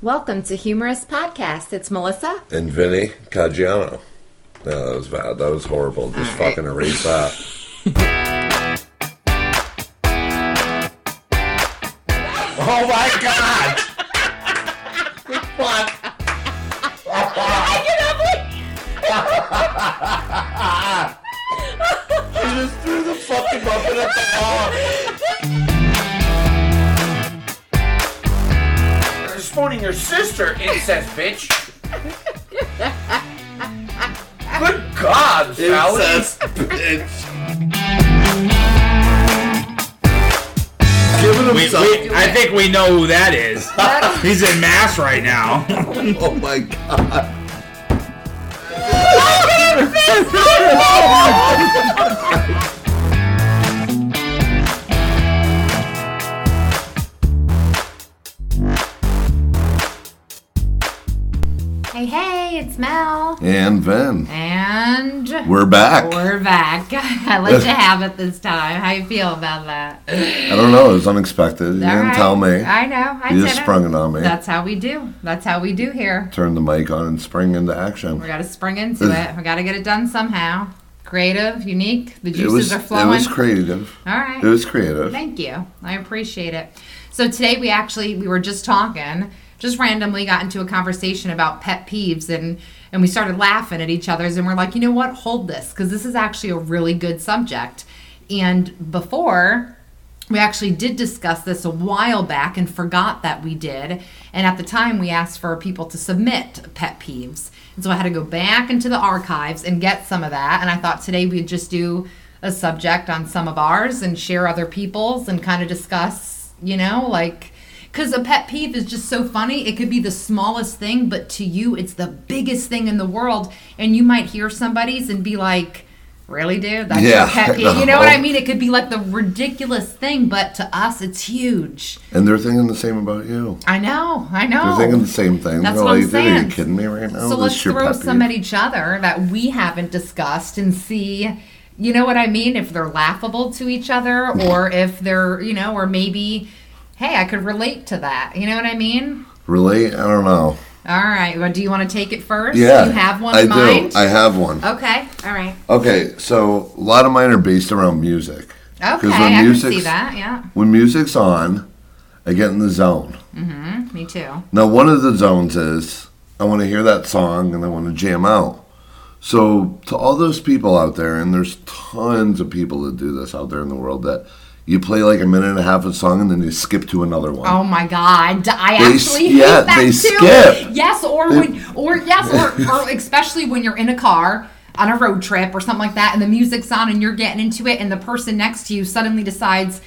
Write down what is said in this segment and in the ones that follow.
Welcome to Humorous Podcast. It's Melissa. And Vinny Caggiano. No, that was bad. That was horrible. Just All right. fucking erase that. oh my god! what? I just threw the fucking muppet at the wall. You're spawning your sister, incest bitch. Good God, Sally. Incest bitch. Giving We, himself. we, I think we know who that is. He's in mass right now. oh my god. Hey, it's Mel. And Vin. And We're back. we're back. I let you have it this time. How you feel about that? I don't know. It was unexpected. You All didn't right. tell me. I know. I You just it. sprung it on me. That's how we do. That's how we do here. Turn the mic on and spring into action. We got to spring into it. We got to get it done somehow. Creative, unique. The juices was, are it flowing. was creative. All right. It was creative. Thank you. I appreciate it. So today we actually we were just talking, just randomly got into a conversation about pet peeves and and we started laughing at each other's and we're like, you know what? Hold this because this is actually a really good subject. And before we actually did discuss this a while back and forgot that we did. And at the time, we asked for people to submit pet peeves. And so I had to go back into the archives and get some of that. And I thought today we'd just do a subject on some of ours and share other people's and kind of discuss, you know, like. Because a pet peeve is just so funny. It could be the smallest thing, but to you, it's the biggest thing in the world. And you might hear somebody's and be like, Really, dude? That's Yeah, your pet peeve. You know what I mean? It could be like the ridiculous thing, but to us, it's huge. And they're thinking the same about you. I know. I know. They're thinking the same thing. That's They're what I'm "Dude, Are you kidding me right now? so let's your throw some at each other that we haven't discussed and see, you know what I mean? If they're laughable to each other or if they're, you know, or maybe, hey, I could relate to that. You know what I mean? Relate? I don't know. All right. Well, do you want to take it first? Yeah. You have one I in mind? do. I have one. okay. All right. Okay, so a lot of mine are based around music. Okay. when I can see that. Yeah. When music's on, I get in the zone. Mm-hmm. Me too. Now, one of the zones is I want to hear that song and I want to jam out. So, to all those people out there, and there's tons of people that do this out there in the world, that you play like a minute and a half of song and then you skip to another one. Oh my god! I They actually hate yeah, that they too. skip. Yes, or They- when, or yes, or, or especially when you're in a car on a road trip or something like that, and the music's on and you're getting into it, and the person next to you suddenly decides.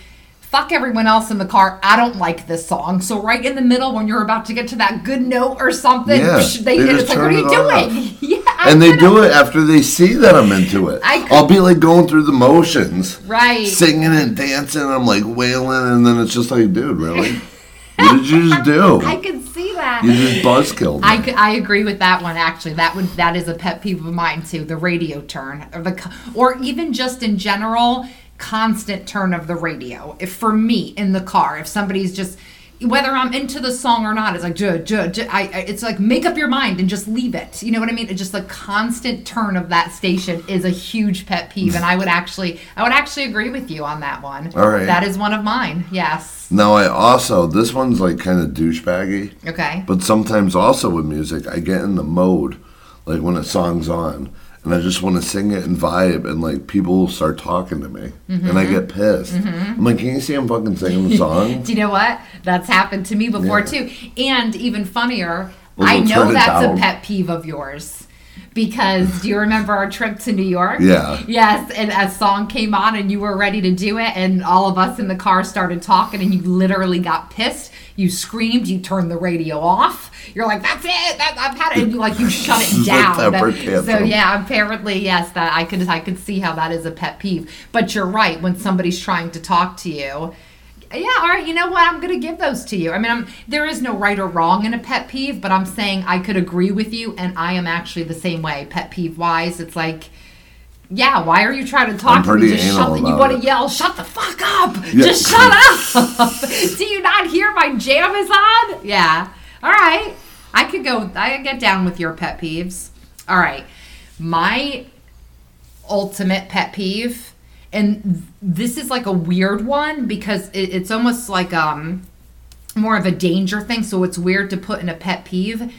Fuck everyone else in the car. I don't like this song. So right in the middle, when you're about to get to that good note or something, Yeah, psh, they, they it's like, "What are you doing?" yeah, I and they do it after they see that I'm into it. I could- I'll be like going through the motions, right. singing and dancing. I'm like wailing, and then it's just like, dude, really? what did you just do? I could see that. You just buzzkilled. I, c- I agree with that one actually. That would that is a pet peeve of mine too. The radio turn or the or even just in general constant turn of the radio. If for me in the car, if somebody's just whether I'm into the song or not, it's like juh, I, I, it's like make up your mind and just leave it. You know what I mean? It's just a constant turn of that station is a huge pet peeve, and I would actually I would actually agree with you on that one. All right. that is one of mine. Yes. now I also this one's like kind of douchebaggy. Okay. But sometimes also with music, I get in the mode, like when a song's on, and I just want to sing it and vibe, and like people start talking to me, and Mm-hmm. I get pissed. I'm like, can you see I'm fucking singing the song? Do you know what? That's happened to me before Yeah. too. And even funnier, Well, I know that's a pet peeve of yours. Because do you remember our trip to New York? Yeah. Yes, and a song came on and you were ready to do it, and all of us in the car started talking, and you literally got pissed. You screamed, you turned the radio off. You're like, "That's it, that, I've had it," and you like you shut it down. so yeah, apparently yes, that I could I could see how that is a pet peeve. But you're right when somebody's trying to talk to you. Yeah, all right. You know what? I'm gonna give those to you. I mean, I'm, there is no right or wrong in a pet peeve, but I'm saying I could agree with you, and I am actually the same way. Pet peeve wise, it's like, yeah, why are you trying to talk I'm to me? Just shut. You want to yell, "Shut the fuck up! Yeah. Just shut up!" Do you not hear my jam is on? Yeah. All right. I could go, I could get down with your pet peeves. All right. My ultimate pet peeve, and this is like a weird one because it, it's almost like um more of a danger thing. So it's weird to put in a pet peeve.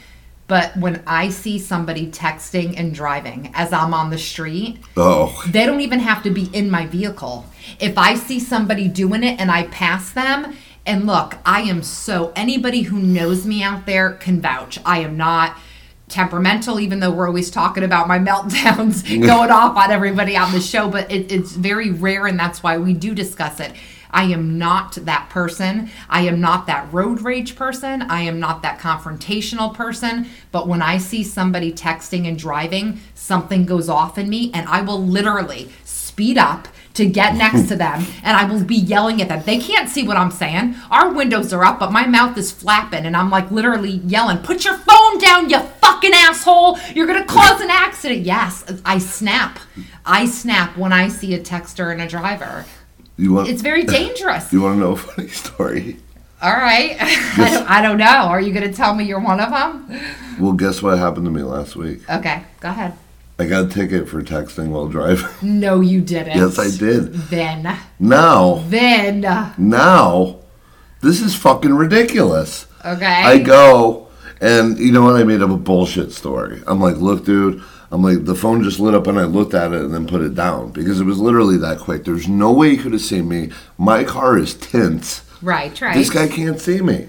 But when I see somebody texting and driving as I'm on the street, Oh, they don't even have to be in my vehicle. If I see somebody doing it and I pass them, and look, I am so, anybody who knows me out there can vouch. I am not temperamental, even though we're always talking about my meltdowns going off on everybody on the show, but it, it's very rare, and that's why we do discuss it. I am not that person. I am not that road rage person. I am not that confrontational person. But when I see somebody texting and driving, something goes off in me, and I will literally speed up to get next to them and I will be yelling at them. They can't see what I'm saying. Our windows are up, but my mouth is flapping and I'm like literally yelling, Put your phone down, you fucking asshole. You're gonna cause an accident. Yes, I snap. I snap when I see a texter and a driver. You want? It's very dangerous. You want to know a funny story? All right. I, don't, I don't know. Are you going to tell me you're one of them? Well, guess what happened to me last week? Okay, go ahead. I got a ticket for texting while driving. No, you didn't. yes, I did. Then, Now, then, now, this is fucking ridiculous. okay. I go, and you know what? I made up a bullshit story. I'm like, look, dude. I'm like, the phone just lit up, and I looked at it and then put it down because it was literally that quick. There's no way he could have seen me. My car is tints. Right, right. This guy can't see me.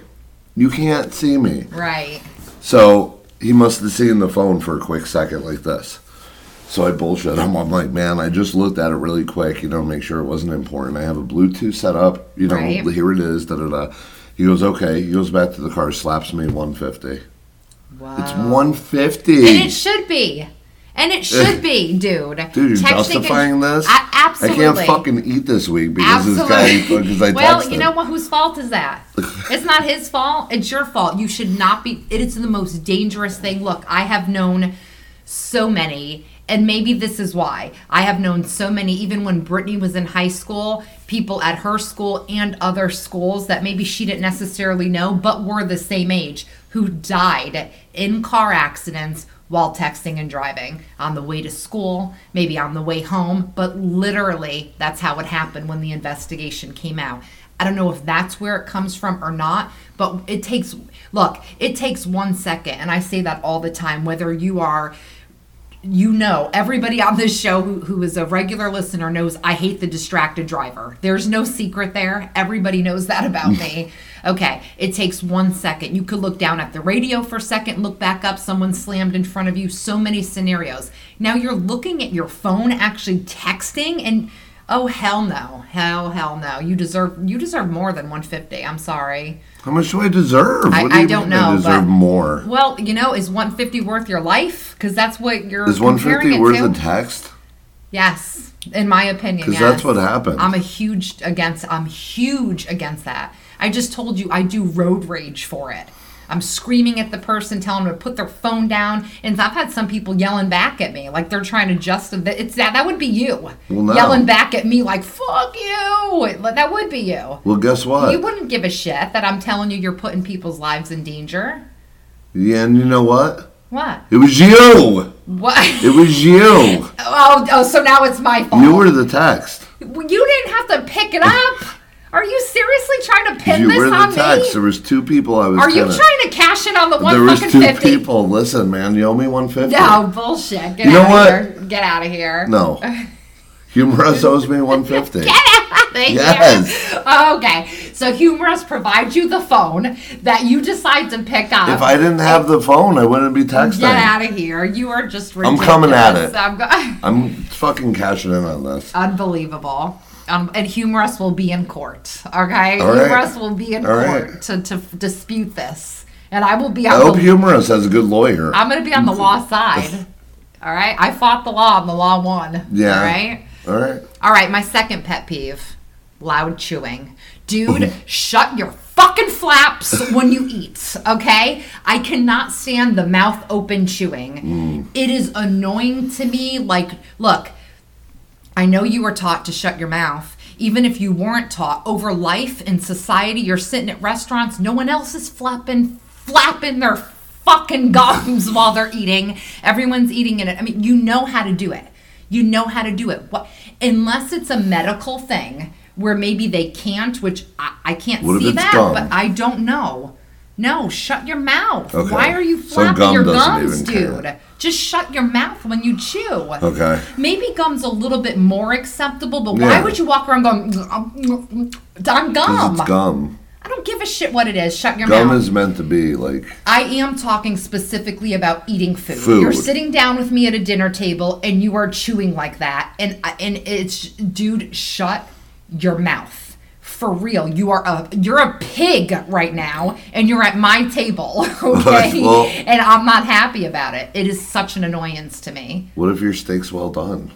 You can't see me. Right. So he must have seen the phone for a quick second like this. So I bullshit him. I'm like, man, I just looked at it really quick, you know, make sure it wasn't important. I have a Bluetooth set up, you know, Right. here it is, da da da. He goes, okay. He goes back to the car, slaps me 150. Wow. It's 150. And it should be. And it should be, dude. Dude, you're Texting and- justifying this? A- absolutely. I can't fucking eat this week because this guy, Absolutely. because I well, texted. you know what? Whose fault is that? it's not his fault. It's your fault. You should not be. It is the most dangerous thing. Look, I have known so many, and maybe this is why I have known so many. Even when Brittany was in high school, people at her school and other schools that maybe she didn't necessarily know, but were the same age, who died in car accidents while texting and driving on the way to school, maybe on the way home, but literally that's how it happened when the investigation came out. I don't know if that's where it comes from or not, but it takes look, it takes 1 second and I say that all the time whether you are you know, everybody on this show who, who is a regular listener knows I hate the distracted driver. There's no secret there. Everybody knows that about me. Okay, it takes one second. You could look down at the radio for a second, look back up, someone slammed in front of you. So many scenarios. Now you're looking at your phone, actually texting, and oh hell no, hell hell no. You deserve you deserve more than 150. I'm sorry. How much do I deserve? I- do I don't know, I deserve but- more. Well, you know, is 150 worth your life? Because that's what you're Is comparing 150 it worth to. a text? Yes, in my opinion. Because yes. that's what happened. I'm a huge against. I'm huge against that. I just told you I do road rage for it. I'm screaming at the person, telling them to put their phone down, and I've had some people yelling back at me, like they're trying to just. It's that that would be you Well, no. yelling back at me, like "fuck you." That would be you. well, guess what? You wouldn't give a shit that I'm telling you you're putting people's lives in danger. yeah, and you know what? What? It was you. What? It was you. oh, oh, so now it's my fault. You were the text. You didn't have to pick it up. Are you seriously trying to pin You this were the on text. me? There was two people I was Are you kinda- trying to cash in on the one There was fucking two fifty? people. Listen, man, you owe me 150. No bullshit. Get You know out what? of here. Get out of here. No. Humorous owes me 150. Get out of here. Yes. Okay. So humorous provides you the phone that you decide to pick up. If I didn't have the phone, I wouldn't be texting. Get out of here. You are just ridiculous. I'm coming at it. I'm go- I'm fucking cashing in on this. Unbelievable. Um, and humorous will be in court. Okay, All right. humorous will be in All court right. to, to dispute this, and I will be I hope the Humorous has a good lawyer. I'm going to be on the law side. All right. I fought the law and the law won. Yeah. All right. All right. All right. My second pet peeve loud chewing. Dude, shut your fucking flaps when you eat, okay? I cannot stand the mouth open chewing. It is annoying to me. Like, look, I know you were taught to shut your mouth. Even if you weren't taught, over life in society, you're sitting at restaurants, no one else is flapping flapping their fucking gums while they're eating. Everyone's eating in it. I mean, you know how to do it. You know how to do it. What unless it's a medical thing where maybe they can't, which I, I can't What see that, but I don't know. No, shut your mouth. Okay. Why are you So flapping gum your gums, dude? count. Just shut your mouth when you chew. Okay. Maybe gum's a little bit more acceptable, but Yeah. why would you walk around going I'm gum? it's gum. I don't give a shit what it is. Shut your Gum mouth. Gum is meant to be like I am talking specifically about eating food. Food. You're sitting down with me at a dinner table and you are chewing like that, and and it's dude, shut your mouth. For real, you are a you're a pig right now, and you're at my table, okay? Well- and I'm not happy about it. It is such an annoyance to me. what if your steak's well done?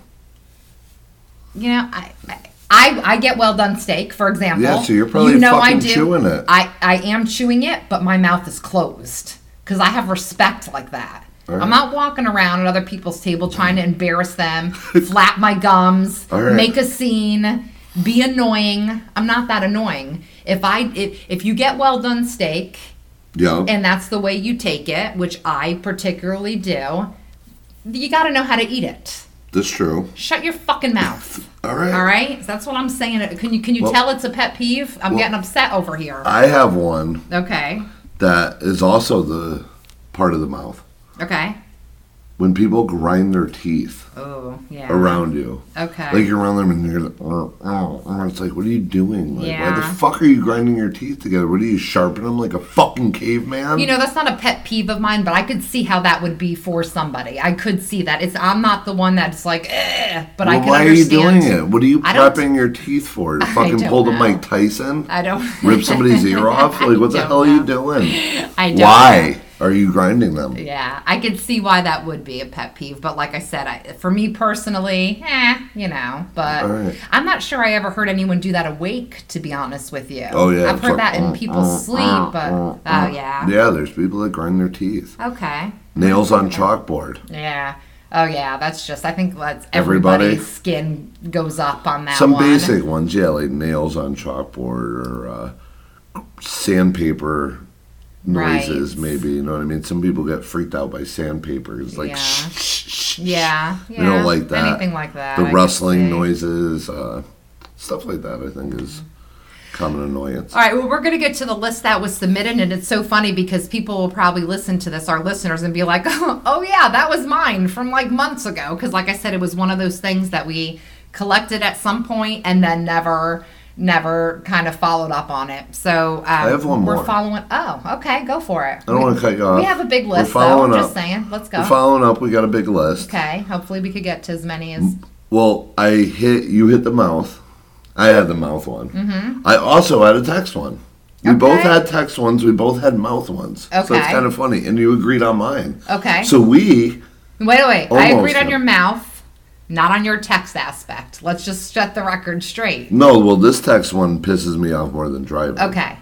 You know, I. I I, I get well done steak, for example. Yeah, so you're probably you know fucking I do. chewing it. I, I am chewing it, but my mouth is closed because I have respect like that. All I'm not walking around at other people's table trying to embarrass them, flap my gums, right. make a scene, be annoying. I'm not that annoying. If I if, if you get well done steak Yeah. and that's the way you take it, which I particularly do, you got to know how to eat it. That's true. Shut your fucking mouth. All right. All right, that's what I'm saying. Can you can you Well- tell it's a pet peeve? I'm well- getting upset over here. I have one Okay, that is also the part of the mouth. okay. When people grind their teeth Oh yeah. around you. Okay. Like you're around them and you're like, oh, oh, oh. it's like, what are you doing? Like, why the fuck are you grinding your teeth together? What are you sharpening them like a fucking caveman? you know that's not a pet peeve of mine, but I could see how that would be for somebody. I could see that. It's I'm not the one that's like, eh, but I well, can why are you doing it? What are you I prepping your teeth for? To I fucking pull the. Mike Tyson? I don't Rip somebody's ear off? Like, what the hell are you doing? I don't Why are you grinding them? Yeah, I could see why that would be a pet peeve, but like I said, I, for me personally, eh, you know. But right. I'm not sure I ever heard anyone do that awake. To be honest with you, Oh, yeah, I've heard like, that in uh, people's sleep, but oh yeah, Yeah, there's people that grind their teeth. okay, Nails on chalkboard. yeah, oh yeah. That's just I think that's Everybody? everybody's skin goes up on that. Some one. basic ones, yeah, like nails on chalkboard or uh, sandpaper noises, Right. maybe. You know what I mean? Some people get freaked out by sandpaper. It's like, Yeah. shh, shh, shh, Yeah, They don't like that. Anything like that. The I rustling noises, uh, stuff like that, I think is common annoyance. All right, well, we're going to get to the list that was submitted, and it's so funny because people will probably listen to this, our listeners, and be like, oh, yeah, that was mine from like months ago. Because, like I said, it was one of those things that we collected at some point and then never. Never kind of followed up on it. So um, I have one We're following. Oh, okay, go for it. I don't want to cut you off. We have a big We're list, though. following up. just saying. Let's go. We're following up. We got a big list. okay, hopefully we could get to as many as. Well, I hit you hit the mouth. I had the mouth one. Mm-hmm. I also had a text one. We both had text ones. We both had mouth ones. Okay. So it's kind of funny. And you agreed on mine. Okay. So we Wait, wait, wait. I agreed on your mouth, not on your text aspect. Let's just set the record straight. no. Well, this text one pisses me off more than driving. Okay.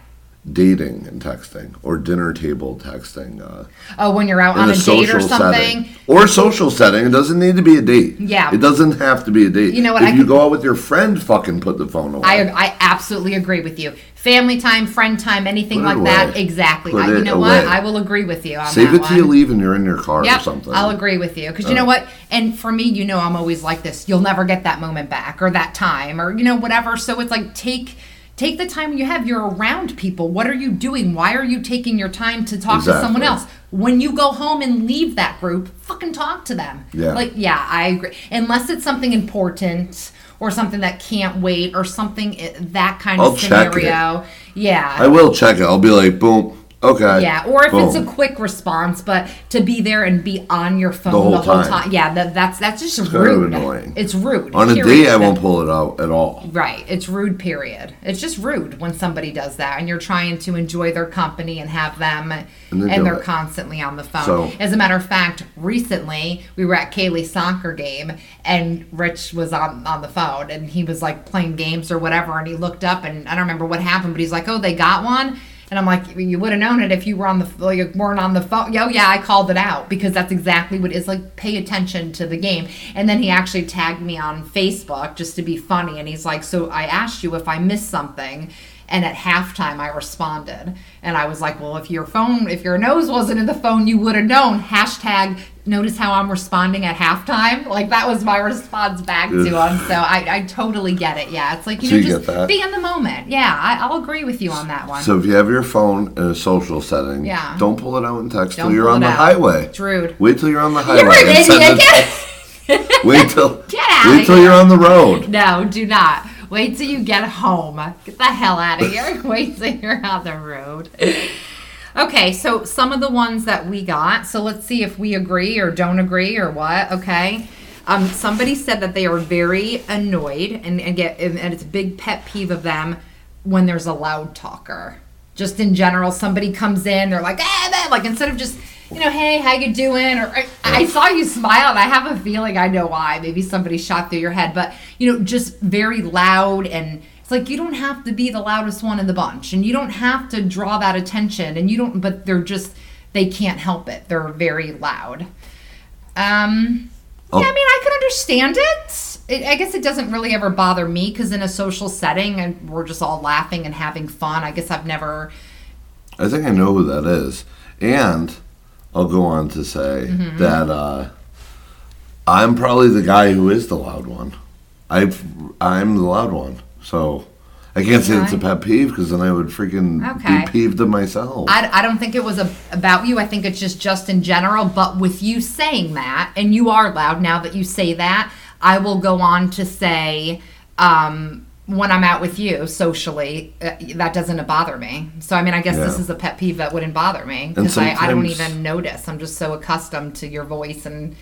Dating and texting or dinner table texting. Uh, Oh, when you're out on a a date or something. setting or social setting. It doesn't need to be a date. Yeah. It doesn't have to be a date. You know what, If I you could- go out with your friend, fucking put the phone away. I, I absolutely agree with you. Family time, friend time, anything Put like that. Exactly. I, you know away. what? I will agree with you on Save that it till you leave and you're in your car or something. I'll agree with you because you know what? And for me, you know, I'm always like this. You'll never get that moment back or that time or you know whatever. So it's like take take the time you have. You're around people. What are you doing? Why are you taking your time to talk to someone else? When you go home and leave that group, fucking talk to them. Yeah. Like yeah, I agree. Unless it's something important or something that can't wait or something eh, that kind I'll of check it. scenario. Yeah. I will check it. I'll be like, boom, okay. Yeah, or if it's a quick response, but to be there and be on your phone The the whole whole, time. time. Yeah, that, that's that's just kind of rude. annoying. It's rude. on a period. date, I won't pull it out at all. Right, it's rude. Period. It's just rude when somebody does that, and you're trying to enjoy their company and have them, and, they do they're it. constantly on the phone. So- As a matter of fact, recently we were at Kaylee's soccer game, and Rich was on on the phone, and he was like playing games or whatever, and he looked up, and I don't remember what happened, but he's like, "Oh, they got one." And I'm like, you would have known it if you were on the like, weren't on the phone. Yo, yeah, I called it out because that's exactly what is. Like, pay attention to the game. And then he actually tagged me on Facebook just to be funny. And he's like, so I asked you if I missed something, And at halftime, I responded. And I was like, well, if your phone, if your nose wasn't in the phone, you would have known. Hashtag, notice how I'm responding at halftime? Like, that was my response back to him. So I, I totally get it. Yeah. It's like, you So know, you just get that. be in the moment. Yeah. I, I'll agree with you on that one. So if you have your phone in a social setting, Yeah. don't pull it out and text Don't till you're on the out. highway. It's rude. Wait till you're on the highway. You're an idiot. text. Wait till Get wait till you're on the road. No, do not. Wait till you get home. Get the hell out of here. Wait till you're on the road. Okay, so some of the ones that we got. So let's see if we agree or don't agree or what. Okay. Um, somebody said that they are very annoyed and, and get and it's a big pet peeve of them when there's a loud talker. Just in general, somebody comes in, they're like, ah, man," like instead of just, you know, hey, how you doing? Or I, I saw you smile, and I have a feeling I know why. Maybe somebody shot through your head, but you know, just very loud and it's like you don't have to be the loudest one in the bunch, and you don't have to draw that attention, and you don't. But they're just they can't help it. They're very loud. Um, Oh. yeah, I mean, I can understand it. it. I guess it doesn't really ever bother me because in a social setting and we're just all laughing and having fun. I guess I've never. I think I know who that is. And I'll go on to say Mm-hmm. that uh, I'm probably the guy who is the loud one. I've I'm the loud one. So I can't say it's a pet peeve because then I would freaking Okay. be peeved of myself. I, I don't think it was a, about you. I think it's just just in general. But with you saying that, and you are loud now that you say that, I will go on to say. Um, when I'm out with you socially, uh, that doesn't bother me. So I mean, I guess this is a pet peeve that wouldn't bother me because I, I don't even notice. I'm just so accustomed to your voice and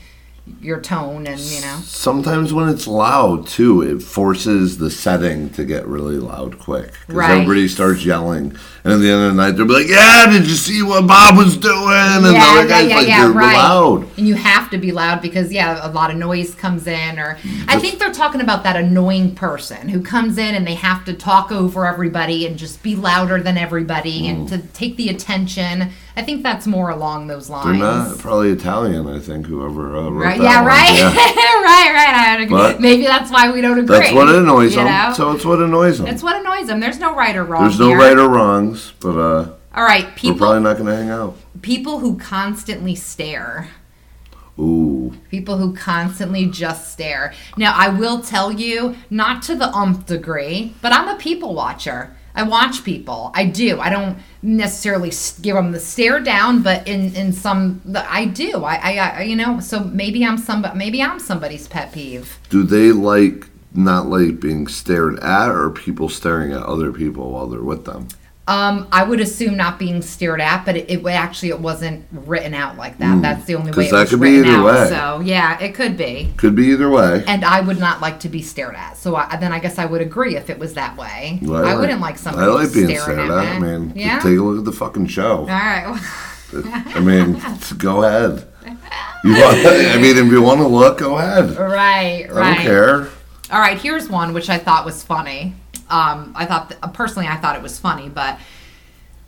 your tone, and you know. Sometimes when it's loud too, it forces the setting to get really loud quick. Because Right. everybody starts yelling. And at the end of the night, they'll be like, Yeah, did you see what Bob was doing? And the yeah, other yeah, guy's yeah, like, yeah, You're right. loud. And you have to be loud because yeah, a lot of noise comes in. Or I think they're talking about that annoying person who comes in and they have to talk over everybody and just be louder than everybody and to take the attention. I think that's more along those Mm. They're lines. not probably Italian, I think, whoever uh, wrote Right? that Yeah, one. right. Yeah. right, right. I would agree. But- Maybe that's why we don't agree. That's what annoys them. know? So it's what annoys them. it's what annoys them. There's no right or wrong. There's no here. right or but uh, All right, we're people. probably not going to hang out. people who constantly stare. Ooh. People who constantly just stare. Now, I will tell you, not to the umph degree, but I'm a people watcher. I watch people. I do. I don't necessarily give them the stare down, but in in some, I do. I, I, I you know. So maybe I'm some, maybe I'm somebody's pet peeve. Do they like not like being stared at or people staring at other people while they're with them? Um, I would assume not being stared at, but it, it actually it wasn't written out like that. That's the only way it that was could be written either out. way. So yeah, it could be. Could be either way. And I would not like to be stared at. So I, then I guess I would agree if it was that way. Well, I wouldn't like somebody I like being staring stared at, at. I mean, yeah. take a look at the fucking show. All right. I mean, go ahead. You want, I mean, if you want to look, go ahead. right. I Right. don't care. All right. Here's one which I thought was funny. Um, I thought th- personally I thought it was funny, but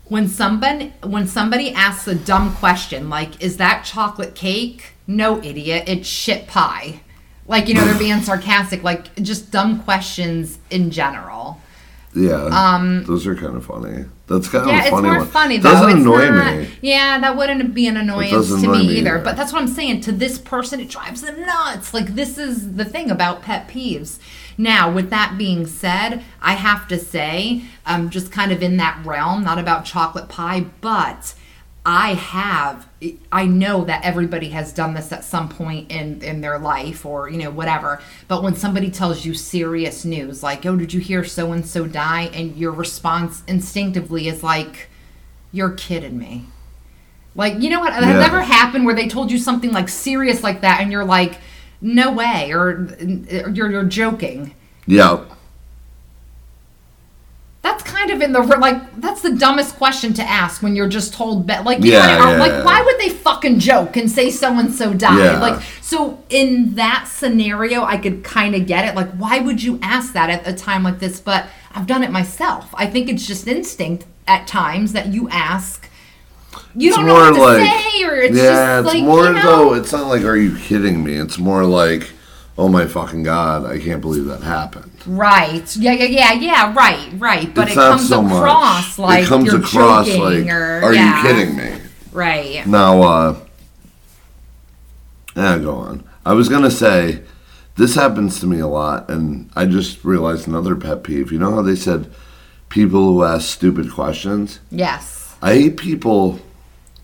when somebody when somebody asks a dumb question like, "Is that chocolate cake?" No, idiot. It's shit pie. Like you know they're being sarcastic. Like just dumb questions in general. Yeah, those are kind of funny. That's kind Um, Yeah, of a it's funny more one. funny though. Doesn't it's annoy not, me. Yeah, that wouldn't be an annoyance to me me either. either. But that's what I'm saying. To this person, it drives them nuts. Like this is the thing about pet peeves. Now, with that being said, I have to say, um, just kind of in that realm, not about chocolate pie, but I have I know that everybody has done this at some point in in their life or you know whatever. But when somebody tells you serious news like oh did you hear so and so die? and your response instinctively is like you're kidding me. Like you know what? Has Yeah. never happened where they told you something like serious like that and you're like no way or you're you're joking. Yeah, that's kind of in the like that's the dumbest question to ask when you're just told like you Yeah, know, yeah, like why would they fucking joke and say so and so died? Yeah. like so in that scenario I could kind of get it. Like why would you ask that at a time like this? But I've done it myself. I think it's just instinct at times that you ask you it's don't know more what to like say or it's yeah, just it's like more you know, though. It's not like are you kidding me? It's more like oh my fucking god, I can't believe that happened. Right. Yeah, yeah, yeah, yeah. Right, right. But it's it comes so across much. like it comes you're across joking like, or are yeah. you kidding me? Right. Now, uh, yeah, go on. I was gonna say, this happens to me a lot, and I just realized another pet peeve. You know how they said people who ask stupid questions? Yes. I hate people.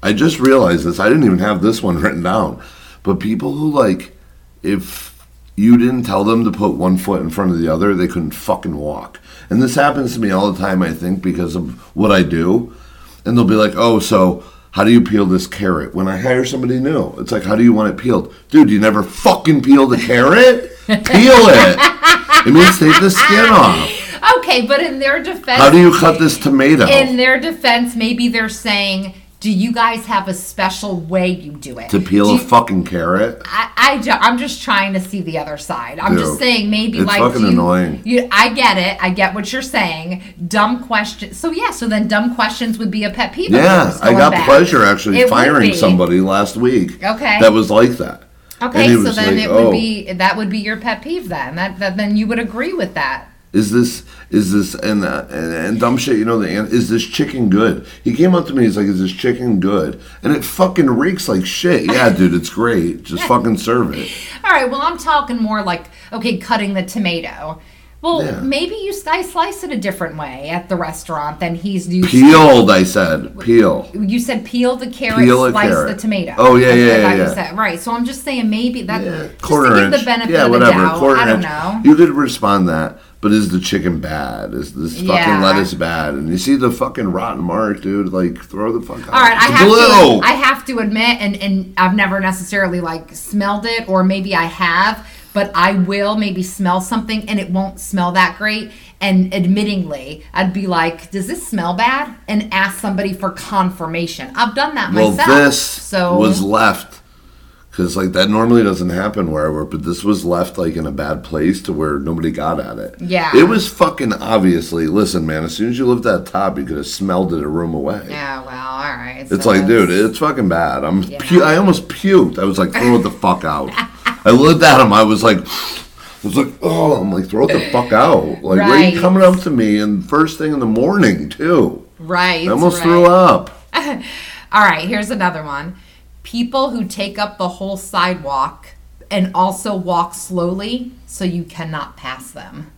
I just realized this. I didn't even have this one written down, but people who like, if you didn't tell them to put one foot in front of the other, they couldn't fucking walk. And this happens to me all the time. I think because of what I do, and they'll be like, "Oh, so." How do you peel this carrot? When I hire somebody new, it's like, how do you want it peeled? Dude, you never fucking peel the carrot? Peel it. It means take the skin off. Okay, but in their defense, How do you cut this tomato? in their defense, maybe they're saying, "Do you guys have a special way you do it To peel Do a you- fucking carrot? I, I ju- I'm just trying to see the other side. I'm just Dude, saying maybe it's like fucking you, annoying. You, I get it. I get what you're saying. Dumb questions. So yeah. So then dumb questions would be a pet peeve. of Yeah, yours I going got back. pleasure actually It would firing be. somebody last week. Okay. That was like that. Okay, And he so was then like, it "Oh, would be that would be your pet peeve then. That, that then you would agree with that. Is this is this and uh, and, and dumb shit? You know the is this chicken good? He came up to me. He's like, "Is this chicken good?" And it fucking reeks like shit. Yeah, dude, it's great. Just fucking serve it. All right. Well, I'm talking more like okay, cutting the tomato. Well, Yeah. maybe you guys slice it a different way at the restaurant than he's used. Peeled, I said. Peel. You said peel the carrot, Peel slice carrot. the tomato. Oh, yeah, yeah, I yeah, yeah. said. Right. So I'm just saying maybe that Yeah, just quarter to give inch. the benefit yeah, of whatever. the doubt. Quarter I don't inch. know. You could respond that, but is the chicken bad? Is this fucking Yeah. lettuce bad? And you see the fucking rotten mark, dude. Like throw the fuck out. All right, I have blue. to. I have to admit, and and I've never necessarily like smelled it, or maybe I have, but I will maybe smell something and it won't smell that great. And admittingly, I'd be like, "Does this smell bad?" And ask somebody for confirmation. I've done that well, myself. this so was left because like that normally doesn't happen where I work, but this was left like in a bad place to where nobody got at it. Yeah. it was fucking obviously. Listen, man, as soon as you lift that top, you could have smelled it a room away. yeah. Well, all right. It's so like, dude, it's fucking bad. I'm, Yeah. pu- I almost puked. I was like, throw it the fuck out. I looked at him. I was like, I was like, oh, I'm like, throw it the fuck out. Like, why are you coming up to me and first thing in the morning too? right. I almost right. threw up. All right, here's another one. People who take up the whole sidewalk and also walk slowly so you cannot pass them.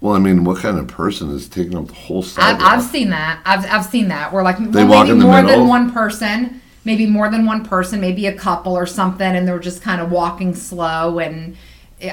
Well, I mean, what kind of person is taking up the whole sidewalk? I've seen that. I've, I've seen that. Where like They well, maybe more middle? than one person, maybe more than one person, maybe a couple or something, and they're just kind of walking slow. And I,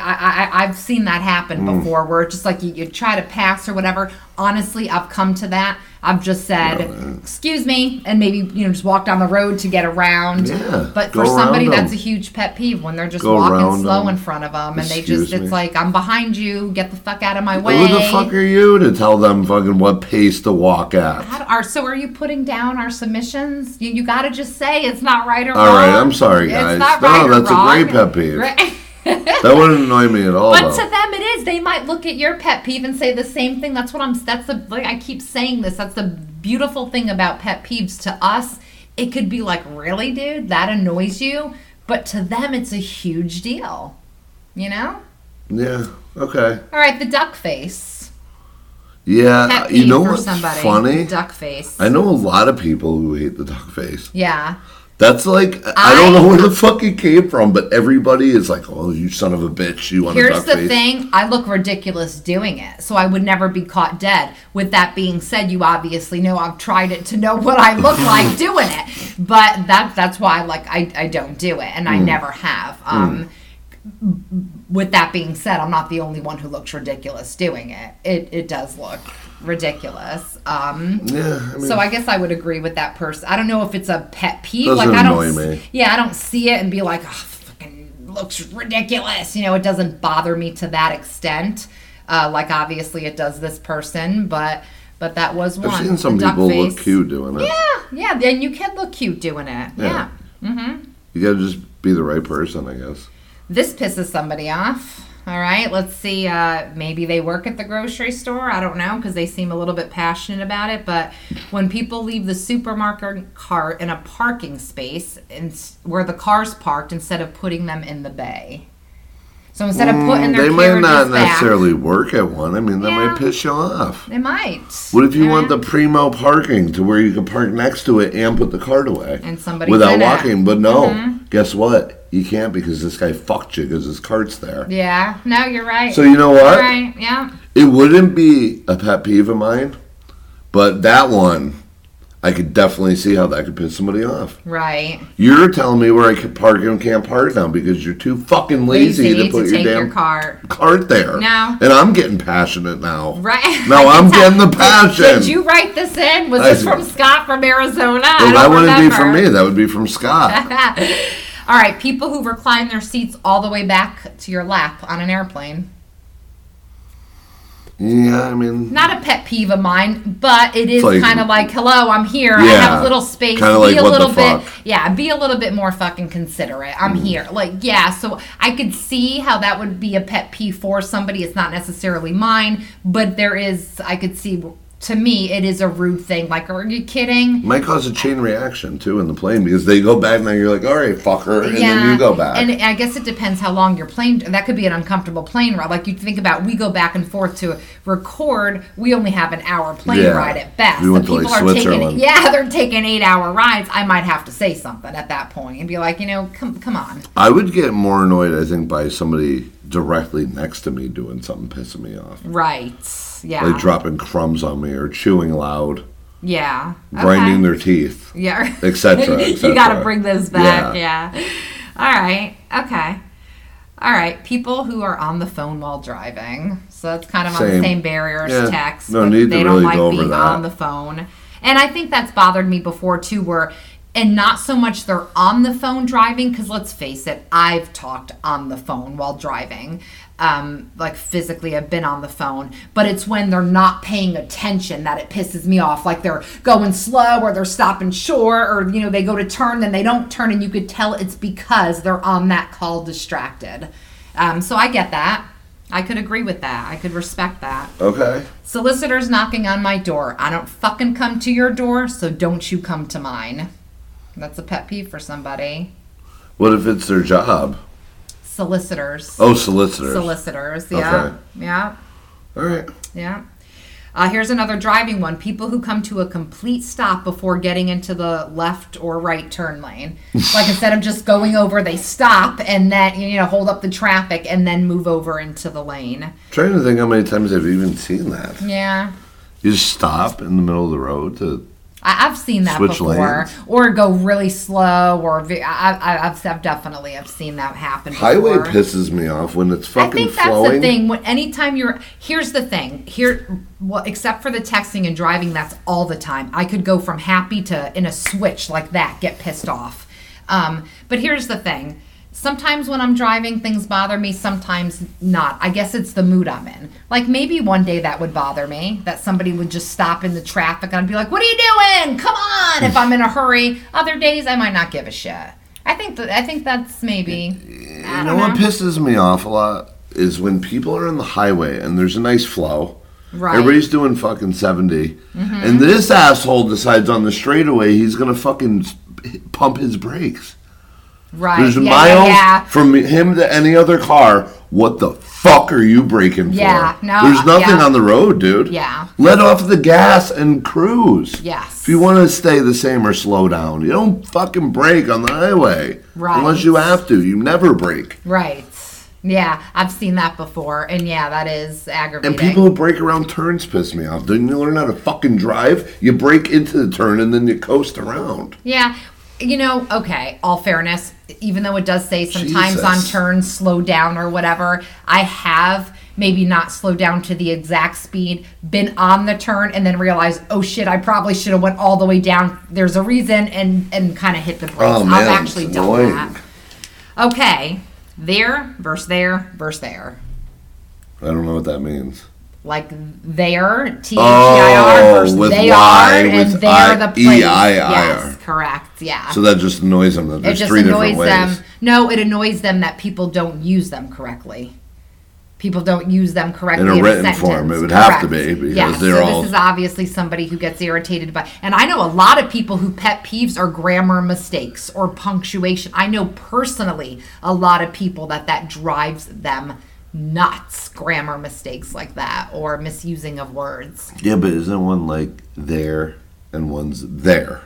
I, I've seen that happen Hmm. before, where it's just like you, you try to pass or whatever. Honestly, I've come to that. I've just said, "Excuse me," and maybe you know just walk down the road to get around. Yeah, but for somebody, that's a huge pet peeve when they're just Go walking slow slow 'em. in front of them, and they Excuse just it's me. like I'm behind you. Get the fuck out of my way. Who the fuck are you to tell them fucking what pace to walk at? Are so are you putting down our submissions? You, you got to just say it's not right or All wrong. right, I'm sorry, guys. It's not No, right or that's a great pet peeve. Right? That wouldn't annoy me at all. but though. to them it is. They might look at your pet peeve and say the same thing. That's what I'm. That's the. Like I keep saying this. That's the beautiful thing about pet peeves. To us, it could be like, really, dude, that annoys you. But to them, it's a huge deal. You know. yeah. Okay. All right, the duck face. Yeah. You know what's somebody. funny? Duck face. I know a lot of people who hate the duck face. yeah. That's like I, I- don't know where the fuck it came from, but everybody is like, "Oh, you son of a bitch! You want a Here's the face?" thing I look ridiculous doing it, so I would never be caught dead. With that being said, you obviously know I've tried it to know what I look like doing it. But that that's why like I, I don't do it and I Hmm. never have. Um with that being said, I'm not the only one who looks ridiculous doing it. It it does look ridiculous. Um Yeah. I mean, so I guess I would agree with that person. I don't know if it's a pet peeve. Doesn't like I don't, annoy me. yeah, I don't see it and be like, oh, fucking looks ridiculous. You know, it doesn't bother me to that extent. Uh, like obviously it does this person, but but that was one. I've seen some people look cute doing it. Yeah, yeah, and you can look cute doing it. Yeah. yeah. You gotta just be the right person, I guess. This pisses somebody off. All right, let's see. Uh, maybe they work at the grocery store. I don't know because they seem a little bit passionate about it. But when people leave the supermarket cart in a parking space and where the car's parked instead of putting them in the bay. So instead of putting their Mm, they might not back, necessarily work at one. I mean, that Yeah. might piss you off. They might. What if you want the primo parking to where you can park next to it and put the cart away And somebody without walking? But no, guess what? You can't because this guy fucked you because his cart's there. Yeah. No, you're right. So you know what? Right. Yeah. It wouldn't be a pet peeve of mine, but that one, I could definitely see how that could piss somebody off. Right. You're telling me where I could park and can't park now because you're too fucking lazy, to put your take damn your cart. cart there. No. And I'm getting passionate now. Right. No, I'm tell. getting the passion. Did, you write this in? Was I this from Scott from Arizona? Well, that wouldn't be from me. That would be from Scott. All right, people who recline their seats all the way back to your lap on an airplane. Yeah, I mean, Not a pet peeve of mine, but it is like- kind of like, hello, I'm here. I have a little space. be like, a little bit, fuck? yeah, be a little bit more fucking considerate. I'm Mm. here. Like, yeah, so I could see how that would be a pet peeve for somebody. It's not necessarily mine, but there is, I could see, to me, it is a rude thing. Like, are you kidding? might cause a chain reaction too in the plane because they go back now. You're like, all right, fucker, and then you go back. And I guess it depends how long your plane. That could be an uncomfortable plane ride. Like you think about, we go back and forth to record. We only have an hour plane Yeah. ride at best. We went And to, like, Switzerland. taking, yeah, they're taking eight hour rides. I might have to say something at that point and be like, you know, come, come on. I would get more annoyed, I think, by somebody directly next to me doing something pissing me off, Right. Yeah. like dropping crumbs on me or chewing loud, yeah. grinding Okay. their teeth. Yeah. etc., you got to bring this back. Yeah. Yeah. All right. Okay. All right. People who are on the phone while driving. So that's kind of on the Same. same barrier as Yeah. text. No need to they really don't like go over being that. on the phone. And I think that's bothered me before too, where and not so much they're on the phone driving, because let's face it, I've talked on the phone while driving. Um, like physically, I've been on the phone, but it's when they're not paying attention that it pisses me off. Like they're going slow or they're stopping short or, you know, they go to turn, then they don't turn, and you could tell it's because they're on that call distracted. Um, so I get that. I could agree with that. I could respect that. Okay. Solicitors knocking on my door. I don't fucking come to your door, so don't you come to mine. That's a pet peeve for somebody. What if it's their job? Solicitors. Oh, solicitors. Solicitors, yeah. Okay. Yeah, All right. yeah. Uh, here's another driving one. People who come to a complete stop before getting into the left or right turn lane. like instead of just going over, they stop and then you know hold up the traffic and then move over into the lane. trying to think how many times I've even seen that. Yeah. You just stop in the middle of the road to. I, I've seen that Switch before, lanes. or go really slow, or ve- I, I, I've, I've definitely I've seen that happen. Before. Highway pisses me off when it's fucking. I think that's flowing. the thing. When anytime you're here's the thing here, well, except for the texting and driving, that's all the time. I could go from happy to in a switch like that, get pissed off. Um, but here's the thing. Sometimes when I'm driving, things bother me. Sometimes not. I guess it's the mood I'm in. Like maybe one day that would bother me that somebody would just stop in the traffic and I'd be like, "What are you doing? Come on!" if I'm in a hurry. Other days I might not give a shit. I think that I think that's maybe. You don't know what pisses me off a lot is when people are on the highway and there's a nice flow. Right. Mm-hmm. Everybody's doing fucking 70. And this asshole decides on the straightaway he's going to fucking pump his brakes. Right. There's yeah, yeah, miles yeah. from him to any other car. What the fuck are you braking for? Yeah, no, There's nothing yeah. on the road, dude. Yeah. Let off the gas and cruise. Yes. If you want to stay the same or slow down, you don't fucking brake on the highway. Right. Unless you have to. You never brake. Right. Yeah, I've seen that before, and yeah, that is aggravating. And people who brake around turns piss me off. Didn't you learn how to fucking drive? You brake into the turn and then you coast around. yeah, you know, okay. All fairness, even though it does say sometimes on Jesus. turns slow down or whatever, I have maybe not slowed down to the exact speed, been on the turn, and then realized, oh shit, I probably should have went all the way down. There's a reason, and and kind of hit the brakes. Oh, man, I've actually done annoying. that. Okay, there versus there versus there. I don't know what that means. Like there, T H E I R Oh, versus with they are, and they're I- the E place. Yes, correct. Yeah. So that just annoys them that it just three annoys different ways. them. No, it annoys them that people don't use them correctly. people don't use them correctly In a written sentence. form, it would have to be, because yeah, they're so all- this is obviously somebody who gets irritated by and I know a lot of people who pet peeves are grammar mistakes or punctuation. I know personally a lot of people that that drives them nuts grammar mistakes like that or misusing of words. Yeah, but isn't one like there and one's there?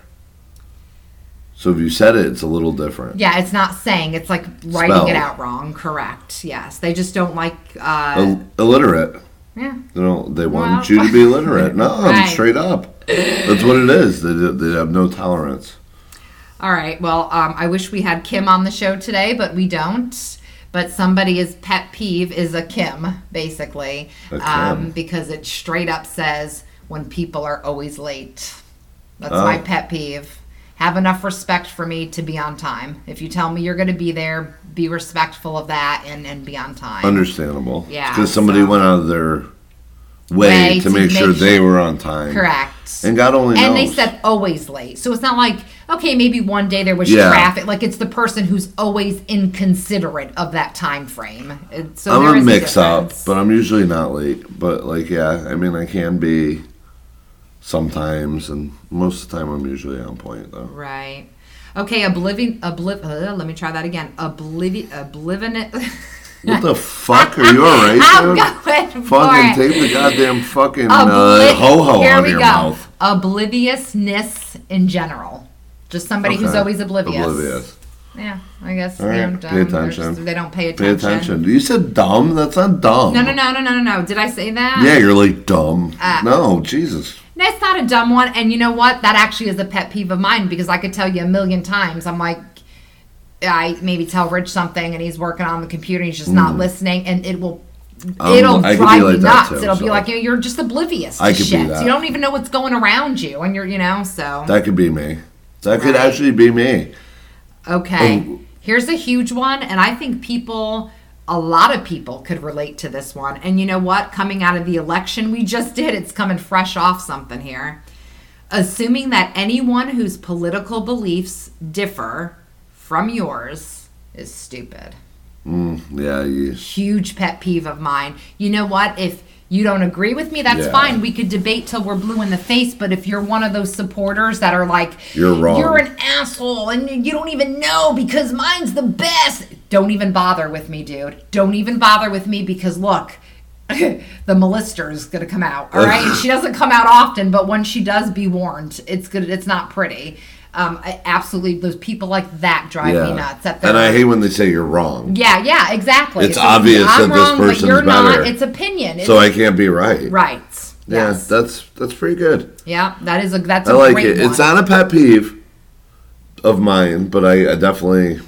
So if you said it, it's a little different. Yeah, it's not saying, it's like writing Spelled. it out wrong. Correct. Yes. They just don't like uh Ill- illiterate. yeah. They don't. They want Well- you to be illiterate. No, Right. straight up. That's what it is. They they have no tolerance. All right. Well, um, I wish we had Kim on the show today, but we don't. But somebody's pet peeve is a Kim, basically, A Kim. Um, because it straight up says when people are always late. That's Oh. my pet peeve. Have enough respect for me to be on time. If you tell me you're going to be there, be respectful of that and, and be on time. Understandable. Yeah, Because somebody so- went out of their way, Way to, make, make sure they were on time. Correct. And God only knows. and they said always late. So it's not like, okay, maybe one day there was Yeah. traffic. Like it's the person who's always inconsiderate of that time frame. It- So I'm a mix up, but I'm usually not late. But like, yeah, I mean, I can be sometimes, and most of the time, I'm usually on point though. Right. Okay, oblivion, obliv. Uh, let me try that again. Oblivion, oblivion. What the fuck are you alright, I'm going for Fucking it. tape the goddamn fucking Obli- uh, ho ho Here out we of your go. mouth. Obliviousness in general. Just somebody who's Okay. always oblivious. Oblivious. Yeah, I guess All right, don't. pay they're attention. just- they don't pay Pay attention. attention. You said dumb. That's not dumb. No, no, no, no, no, no, no. Did I say that? Yeah, you're like dumb. Uh, no, Jesus. That's not a dumb one. And you know what? That actually is a pet peeve of mine because I could tell you a million times. I'm like, I maybe tell Rich something and he's working on the computer and he's just not listening, and it will. Um, It'll I drive like me nuts. too, It'll be like you know, you're just oblivious to I be shit. that. You don't even know what's going around you, and you're you know so. That could be me. That could actually be me. Okay. Oh. Here's a huge one, and I think people, a lot of people could relate to this one. And you know what? Coming out of the election we just did, it's coming fresh off something here. Assuming that anyone whose political beliefs differ from yours is stupid. Mm, yeah, you, Huge pet peeve of mine. You know what? If you don't agree with me, that's Yeah. fine. We could debate till we're blue in the face. But if you're one of those supporters that are like, You're wrong. You're an asshole and you don't even know because mine's the best. Don't even bother with me, dude. Don't even bother with me because look, the Melister is gonna come out. All right, she doesn't come out often, but when she does, be warned. It's good. It's not pretty. Um, I, absolutely, those people like that drive yeah. me nuts. That and I hate when they say you're wrong. Yeah, yeah, exactly. It's obvious I'm that this wrong, but person's you're better. not. It's opinion. It's, So I can't be right. right. Yeah, Yes. that's that's pretty good. yeah, that is a that's I a like it. one. It's not a pet peeve of mine, but I, I definitely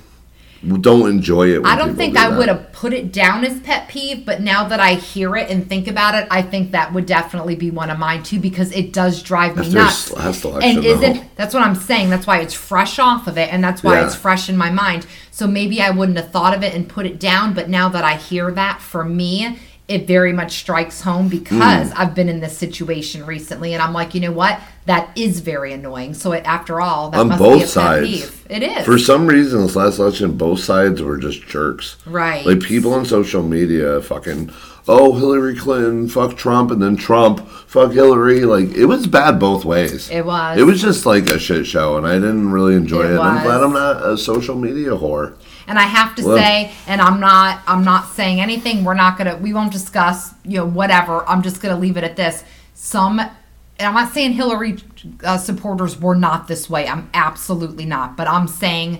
don't enjoy it. I don't think do I would have put it down as pet peeve, but now that I hear it and think about it, I think that would definitely be one of mine too because it does drive me nuts. and isn't though. that's what I'm saying? That's why it's fresh off of it, and that's why Yeah. it's fresh in my mind. So maybe I wouldn't have thought of it and put it down, but now that I hear that, for me, it very much strikes home because Mm. I've been in this situation recently, and I'm like, you know what? That is very annoying. So it, after all, that on must both be a sides. It is For some reason, this last election, both sides were just jerks. right. Like people on social media, fucking, oh Hillary Clinton, fuck Trump, and then Trump, fuck Hillary. Like it was bad both ways. It was. It was just like a shit show, and I didn't really enjoy It it. I'm glad I'm not a social media whore. And I have to Well- say, and I'm not, I'm not saying anything. We're not gonna, we won't discuss, you know, whatever. I'm just gonna leave it at this. Some, and I'm not saying Hillary uh, supporters were not this way. I'm absolutely not. But I'm saying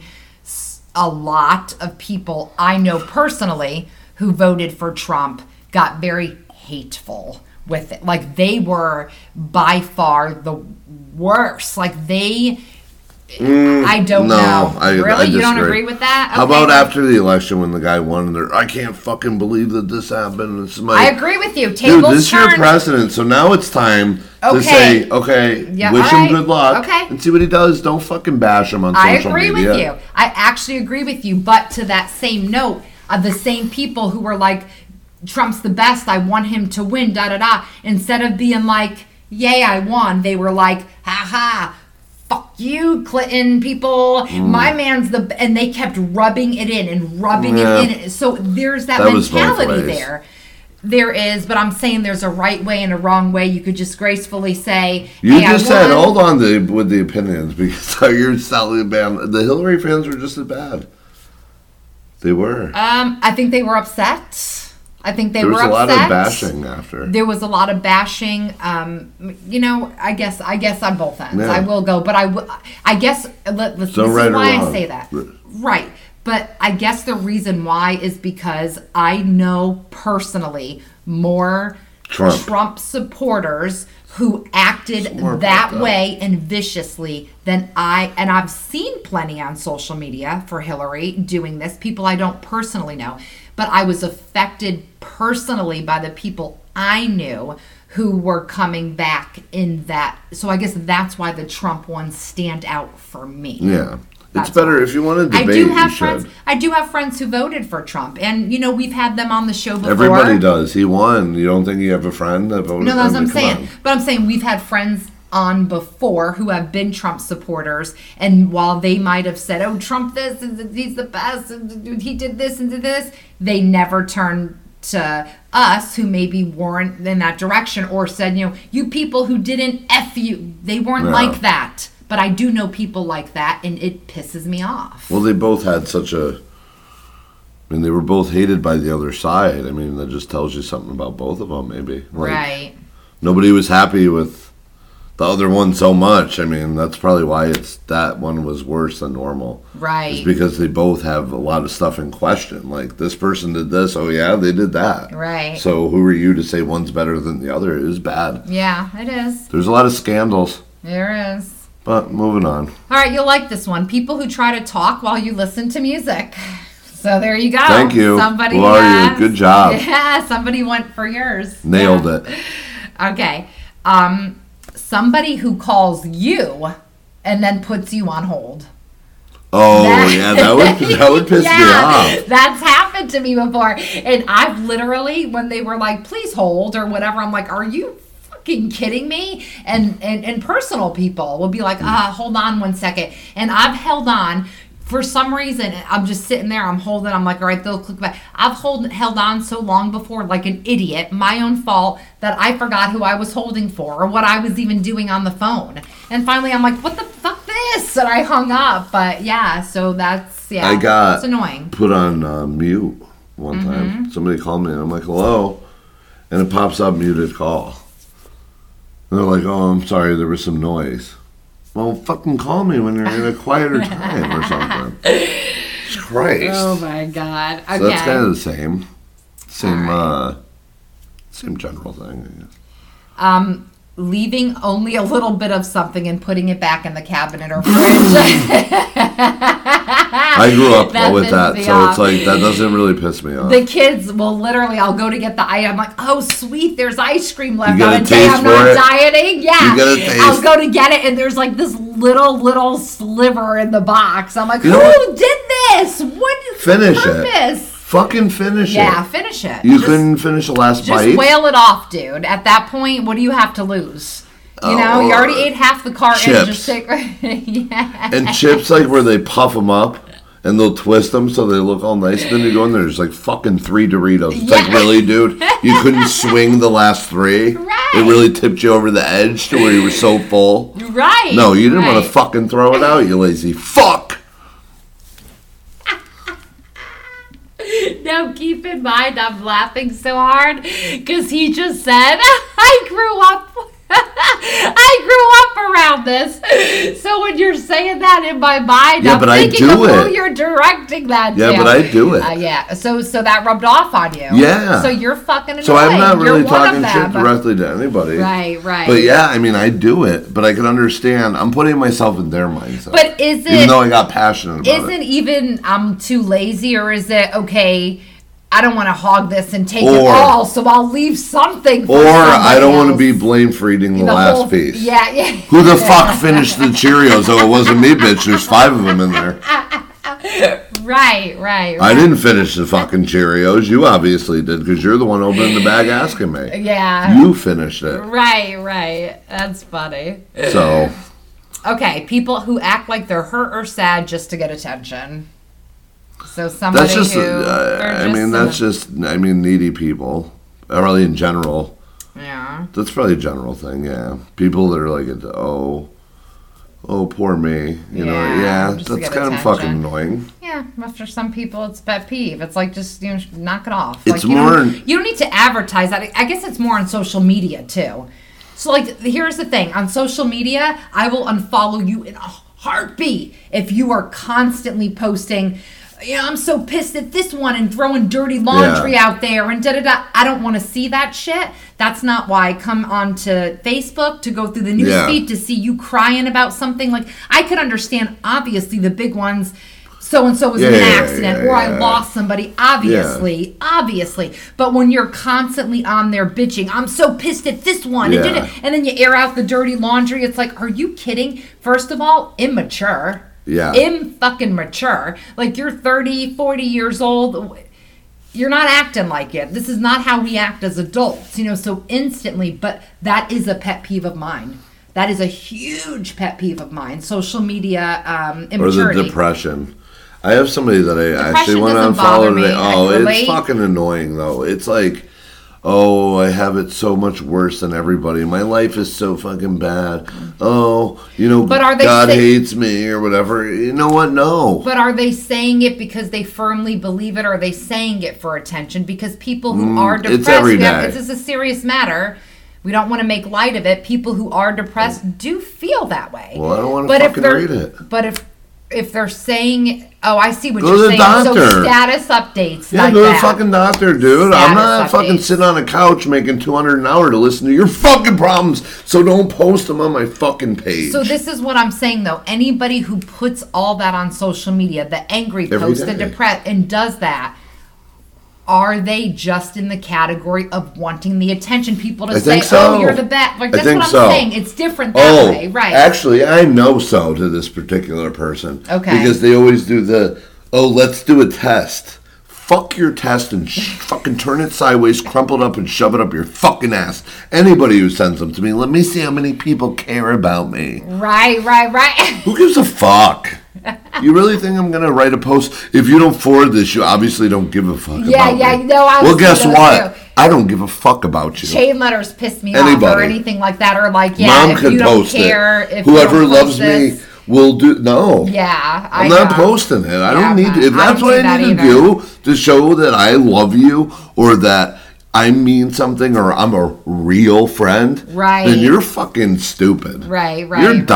a lot of people I know personally who voted for Trump got very hateful with it. Like they were by far the worst. Like they. I don't Mm, No, know. I really, I you don't agree with that? How about after the election when the guy won? And I can't fucking believe that this happened. It's my, I agree with you. Dude, Tables this is your president, so now it's time to say, okay, Yeah, wish him good luck, okay. and see what he does. Don't fucking bash him on social media. I agree media. with you. I actually agree with you. But to that same note, of the same people who were like, Trump's the best. I want him to win. Da da da. Instead of being like, "Yay, I won," they were like, "Ha ha." Fuck you, Clinton people. Mm. My man's the and they kept rubbing it in and rubbing Yeah. it in. So there's that, That mentality there. There is, but I'm saying there's a right way and a wrong way. You could just gracefully say, You hey, just said, hold on to, with the opinions because you're solidly bad. The Hillary fans were just as bad. They were. Um, I think they were upset. I think they there was were a lot of bashing after. There was a lot of bashing. Um, you know, I guess I guess on both ends. Yeah. I will go, but I will. I guess let, let's, So this right is why I say that. Right. Right, but I guess the reason why is because I know personally more Trump. supporters who acted Smart that that. way and viciously than I and I've seen plenty on social media for Hillary doing this people I don't personally know but I was affected personally by the people I knew who were coming back in that so I guess that's why the Trump ones stand out for me Yeah. That's it's better if you want to debate. I do have friends. should. I do have friends who voted for Trump, and you know we've had them on the show before. Everybody does. He won. You don't think you have a friend that voted? For Trump? No, that's what I'm saying. on. But I'm saying we've had friends on before who have been Trump supporters, and while they might have said, "Oh, Trump this and he's the best, and he did this and did this," they never turned to us who maybe weren't in that direction or said, "You know, you people who didn't f you, they weren't Yeah. like that." But I do know people like that, and it pisses me off. Well, they both had such a. I mean, they were both hated by the other side. I mean, that just tells you something about both of them, maybe. Like, right. Nobody was happy with the other one so much. I mean, that's probably why it's that one was worse than normal. It's Right. because they both have a lot of stuff in question. Like this person did this. Oh yeah, they did that. Right. So who are you to say one's better than the other? It is bad. Yeah, it is. There's a lot of scandals. There is. But moving on. All right, you'll like this one. People who try to talk while you listen to music. So there you go. Thank you. Somebody. Who are you? Good job. Yeah, somebody went for yours. Nailed Yeah. it. Okay. Um, somebody who calls you and then puts you on hold. Oh That- yeah, that would that would piss me off. That's happened to me before. And I've literally, when they were like, please hold or whatever, I'm like, are you fucking kidding me? And and, and personal people will be like, ah, hold on one second. And I've held on. For some reason, I'm just sitting there. I'm holding. I'm like, all right, they'll click back. I've hold, held on so long before, like an idiot, my own fault, that I forgot who I was holding for or what I was even doing on the phone. And finally, I'm like, what the fuck this? And I hung up. But yeah, so that's yeah. I got it's annoying. put on uh, mute one Mm-hmm. time. Somebody called me and I'm like, hello, and it pops up muted call. And they're like, oh, I'm sorry, there was some noise. Well, fucking call me when you're in a quieter time or something. Christ. Oh my god. Okay. So that's kind of the same, same, All uh, same general thing. I guess. um, leaving only a little bit of something and putting it back in the cabinet or fridge. I grew up That with that, so off. it's like that doesn't really piss me off. the kids will literally, I'll go to get the item. I'm like, oh sweet, there's ice cream left on a day I'm not it? dieting. Yeah. You get a taste. I'll go to get it and there's like this little, little sliver in the box. I'm like, You who did this? What is Finish the it. Fucking finish it. Yeah, finish it. You Just- couldn't finish the last Just bite. whale it off, dude. At that point, what do you have to lose? You know, you already Oh, ate half the carton. chips. Just take, yeah. And chips like where they puff them up and they'll twist them so they look all nice. Then you go in there, there's like fucking three Doritos. It's like Yeah. really, dude, you couldn't swing the last three. Right. It really tipped you over the edge to where you were so full. Right. No, you didn't want right. to fucking throw it out, you lazy fuck. Now, keep in mind, I'm laughing so hard because he just said, I grew up. I grew up around this. So when you're saying that in my mind, Yeah, I'm but I thinking do of who you're directing that Yeah, to. but I do it. Uh, yeah. So so that rubbed off on you. Yeah. So you're fucking annoying. So I'm not really talking shit directly to anybody. Right, right. But yeah, I mean, I do it, but I can understand. I'm putting myself in their mindset. But is it even though I got passionate about isn't it. even I'm too lazy or is it okay? I don't want to hog this and take it Or- all, so I'll leave something. For Or I don't want to be blamed for eating the, last piece. Yeah, yeah. Who the fuck finished the Cheerios? Oh, it wasn't me, bitch. There's five of them in there. Right, right. I didn't finish the fucking Cheerios. You obviously did because you're the one opening the bag asking me. Yeah. You finished it. Right, right. That's funny. So, Okay, people who act like they're hurt or sad just to get attention. So somebody that's just, who uh, I mean, that's just, I mean, needy people. Probably in general. Yeah. That's probably a general thing, yeah. People that are like, oh, oh, poor me. You know, Yeah, yeah, just to that's kind of fucking annoying. Yeah, but for some people, it's pet peeve. It's like just you know, knock it off. It's like, you more- Don't, you don't need to advertise that. I guess it's more on social media too. So like, here's the thing: on social media, I will unfollow you in a heartbeat if you are constantly posting. Know, I'm so pissed at this one and throwing dirty laundry Yeah. out there and da da da. I don't want to see that shit. That's not why I come onto Facebook to go through the newsfeed Yeah. feed to see you crying about something. Like I could understand, obviously, the big ones. So and so was in Yeah, an yeah, accident, yeah, or I yeah. lost somebody. Obviously, obviously. But when you're constantly on there bitching, I'm so pissed at this one, and, Yeah. and then you air out the dirty laundry. It's like, are you kidding? First of all, immature. Yeah. Im fucking mature. Like you're 30, 40 years old. You're not acting like it. This is not how we act as adults, you know, so instantly, but that is a pet peeve of mine. That is a huge pet peeve of mine. Social media um, Or the depression. I have somebody that I actually Depression went on doesn't me. today. Oh, it's fucking annoying though. It's like, oh, I have it so much worse than everybody. My life is so fucking bad. Oh, you know, But are they God say- hates me or whatever. You know what? No. But are they saying it because they firmly believe it, or are they saying it for attention? Because people who are Mm, it's depressed, every we have- this is a serious matter. We don't want to make light of it. People who are depressed do feel that way. Well, I don't wanna But fucking read it. But if if they're saying, "Oh, I see what Go you're to the saying," so doctor. status updates, Yeah, like go to the that. fucking doctor, dude. I'm not Status fucking updates. sitting on a couch making 200 an hour to listen to your fucking problems. So don't post them on my fucking page. So this is what I'm saying though. Anybody who puts all that on social media, the angry Every post, the day. depressed, and does that, are they just in the category of wanting the attention? People to I say, so. "Oh, you're the best." Like that's what I'm so. saying. It's different that Oh, way, right? actually, I know so to this particular person. Okay. Because they always do the, oh, let's do a test. Fuck your test and sh- fucking turn it sideways, crumple it up, and shove it up your fucking ass. Anybody who sends them to me, let me see how many people care about me. right, right, right. Who gives a fuck? You really think I'm gonna write a post? If you don't forward this, you obviously don't give a fuck Yeah, about yeah, me. no, I well, guess what? too. I don't give a fuck about you. Chain letters piss me off or anything like that, or like, yeah, Mom if could you don't post care, it. if Whoever loves post me will do. No. yeah, I I'm not posting it. I Yeah, don't need to. If I that's what I that need to either. do to show that I love you or that I mean something or I'm a real friend, Right. then you're fucking stupid. Right, right. You're right.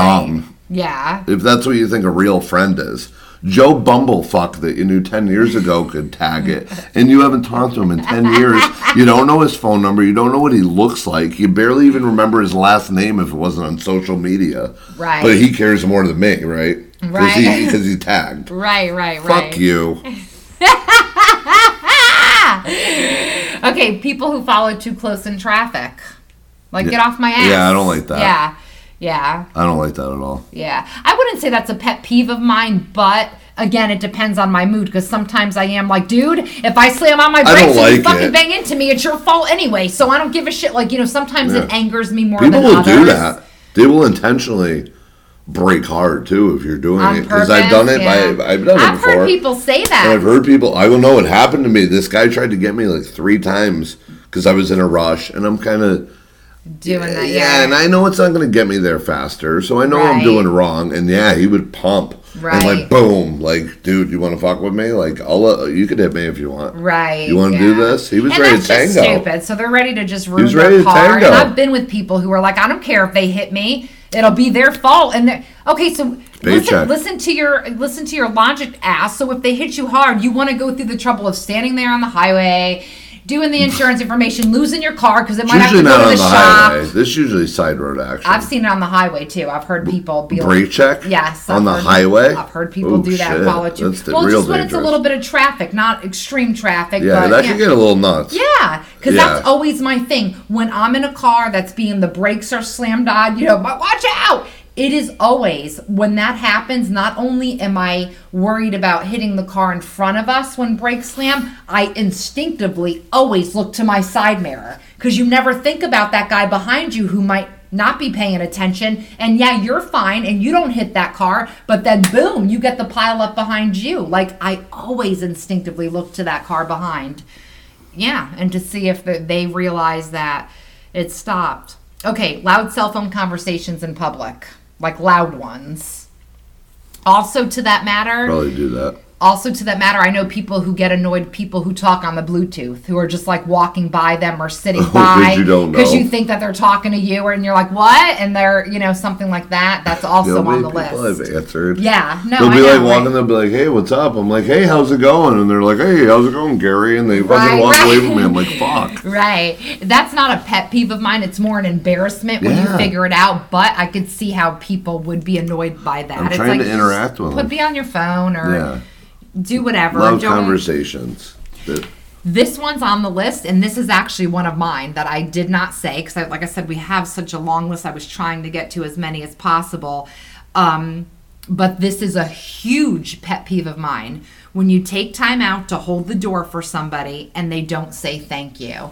Yeah. If that's what you think a real friend is. Joe Bumblefuck that you knew 10 years ago could tag it, and you haven't talked to him in 10 years. You don't know his phone number. You don't know what he looks like. You barely even remember his last name if it wasn't on social media. Right. But he cares more than me, right? Right. Because he, tagged. Right, right, right. Fuck you. Okay, people who follow too close in traffic. Like, get off my ass. Yeah, I don't like that. Yeah, yeah, I don't like that at all. yeah. I wouldn't say that's a pet peeve of mine, but again, it depends on my mood because sometimes I am like, dude, if I slam on my brakes and you fucking it. bang into me, it's your fault anyway. So I don't give a shit. Like, you know, sometimes it angers me more People than will others. do that. They will intentionally break hard too if you're doing On it. Because I've done it. By, yeah. I've done it I've before. heard people say And that. I've heard people. I don't know what happened to me. This guy tried to get me like three times because I was in a rush, and I'm kind of doing that, yeah, yeah. and I know it's not going to get me there faster, so I know I'm doing wrong. And yeah, he would pump Right. and Right. like boom, like dude, you want to fuck with me? Like I'll uh, you could hit me if you want. Right. You wanna do this? He was and ready to tango. stupid. So they're ready to just ruin was their ready to car. tango. And I've been with people who are like, I don't care if they hit me. It'll be their fault. And they're okay. So listen, listen to your listen to your logic, ass. So if they hit you hard, you want to go through the trouble of standing there on the highway, doing the insurance information, losing your car because it might have to go to on the, shop. highway. This is usually side road action. I've seen it on the highway too. I've heard people be brake like, check. Yes, on I've the heard- highway. I've heard people Oh, do that. shit. Follow too. That's the well, real just when it's a dangerous. little bit of traffic, not extreme traffic. Yeah, but, that yeah. could get a little nuts. Yeah, because Yeah. that's always my thing. When I'm in a car that's being the brakes are slammed on, you know, but watch out. It is always when that happens. Not only am I worried about hitting the car in front of us when brakes slam, I instinctively always look to my side mirror because you never think about that guy behind you who might not be paying attention. And yeah, you're fine and you don't hit that car, but then boom, you get the pile up behind you. Like I always instinctively look to that car behind yeah, and to see if they realize that it stopped. Okay, loud cell phone conversations in public, like loud ones. Also, to that matter, Probably do that. Also to that matter, I know people who get annoyed people who talk on the Bluetooth, who are just like walking by them or sitting Oh, by you don't you think that they're talking to you, and you're like, "What?" and they're you know something like that. That's You also know, on the list. I've answered. Yeah, no, They'll be know, like right? walking, they'll be like, "Hey, what's up?" I'm like, "Hey, how's it going?" And they're like, "Hey, how's it going, Gary?" And they fucking Right, walk away from me. I'm like, "Fuck." Right. That's not a pet peeve of mine. It's more an embarrassment when you figure it out. But I could see how people would be annoyed by that. I'm it's trying like to interact with put them. me on your phone or Yeah, do whatever. love Don't- conversations. That This one's on the list, and this is actually one of mine that I did not say because, I, like I said, we have such a long list. I was trying to get to as many as possible. Um, but this is a huge pet peeve of mine when you take time out to hold the door for somebody and they don't say thank you.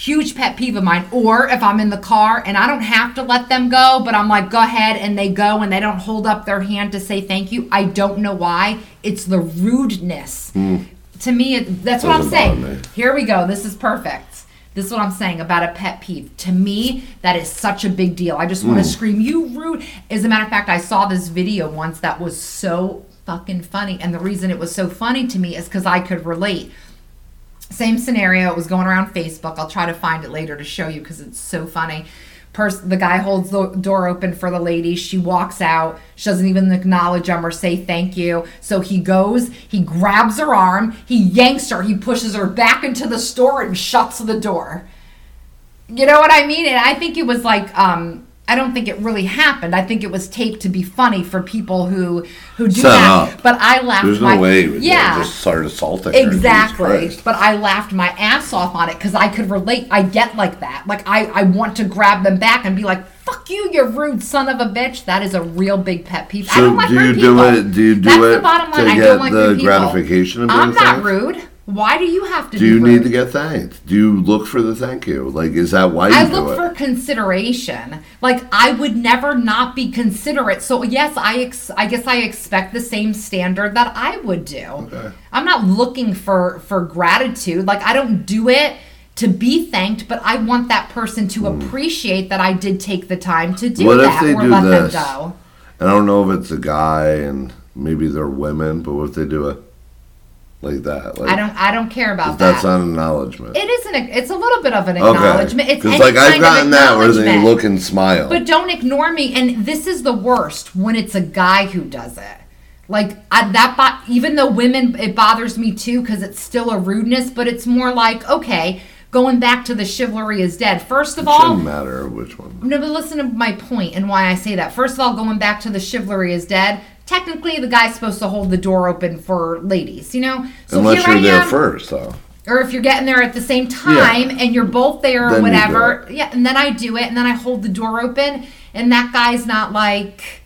Huge pet peeve of mine. Or if I'm in the car and I don't have to let them go, but I'm like, go ahead, and they go and they don't hold up their hand to say thank you. I don't know why. It's the rudeness. Hmm. To me, it, that's what I'm Doesn't saying. Here we go. This is perfect. This is what I'm saying about a pet peeve. To me, that is such a big deal. I just want to hmm. scream, you rude. As a matter of fact, I saw this video once that was so fucking funny. And the reason it was so funny to me is because I could relate. Same scenario. It was going around Facebook. I'll try to find it later to show you because it's so funny. Pers- the guy holds the door open for the lady. She walks out. She doesn't even acknowledge him or say thank you. So he goes, he grabs her arm, he yanks her, he pushes her back into the store and shuts the door. You know what I mean? And I think it was like, um, I don't think it really happened. I think it was taped to be funny for people who who do Set that. up. But I laughed. there's no way. Yeah. Just start assaulting. Exactly. But I laughed my ass off on it because I could relate. I get like that. Like I, I want to grab them back and be like, "Fuck you, you rude son of a bitch." That is a real big pet peeve. I So don't like do you do people. it? Do you do That's it the bottom line. to I get don't like the gratification of being I'm not rude. Why do you have to? Do you need to get thanked? Do you look for the thank you? Like, is that why you I look for consideration. Like I would never not be considerate. So yes, I ex- I guess I expect the same standard that I would do. Okay. I'm not looking for for gratitude. Like I don't do it to be thanked, but I want that person to hmm. appreciate that I did take the time to do. What if that they or do let this? them go. And I don't know if it's a guy and maybe they're women, but what if they do it like that? Like, I don't I don't care about that. That's not an acknowledgement. it isn't a, it's a little bit of an okay. acknowledgement. It's Because any like I've gotten that where they look and smile. But don't ignore me. And this is the worst when it's a guy who does it. Like I, that, bo- even though women, it bothers me too because it's still a rudeness. But it's more like okay, going back to the chivalry is dead. First of it all, shouldn't matter which one. no, but listen to my point and why I say that. First of all, going back to the chivalry is dead. Technically, the guy's supposed to hold the door open for ladies, you know. So Unless you're I there am, first, though. or if you're getting there at the same time and you're both there or Then whatever. Yeah, and then I do it and then I hold the door open and that guy's not like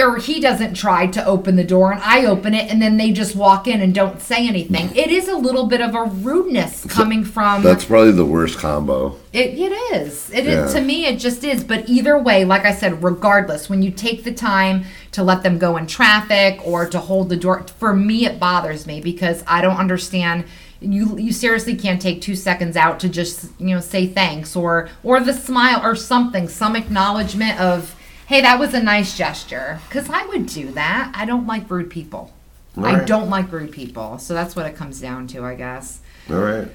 or he doesn't try to open the door and I open it and then they just walk in and don't say anything. It is a little bit of a rudeness coming from That's probably the worst combo. it, it is. It is Yeah. to me. It just is. But either way, like I said, regardless, when you take the time to let them go in traffic or to hold the door, for me, it bothers me because I don't understand. You you seriously can't take two seconds out to just you know say thanks or or the smile or something, some acknowledgement of hey that was a nice gesture because I would do that. I don't like rude people. I don't like rude people. So that's what it comes down to, I guess. All right.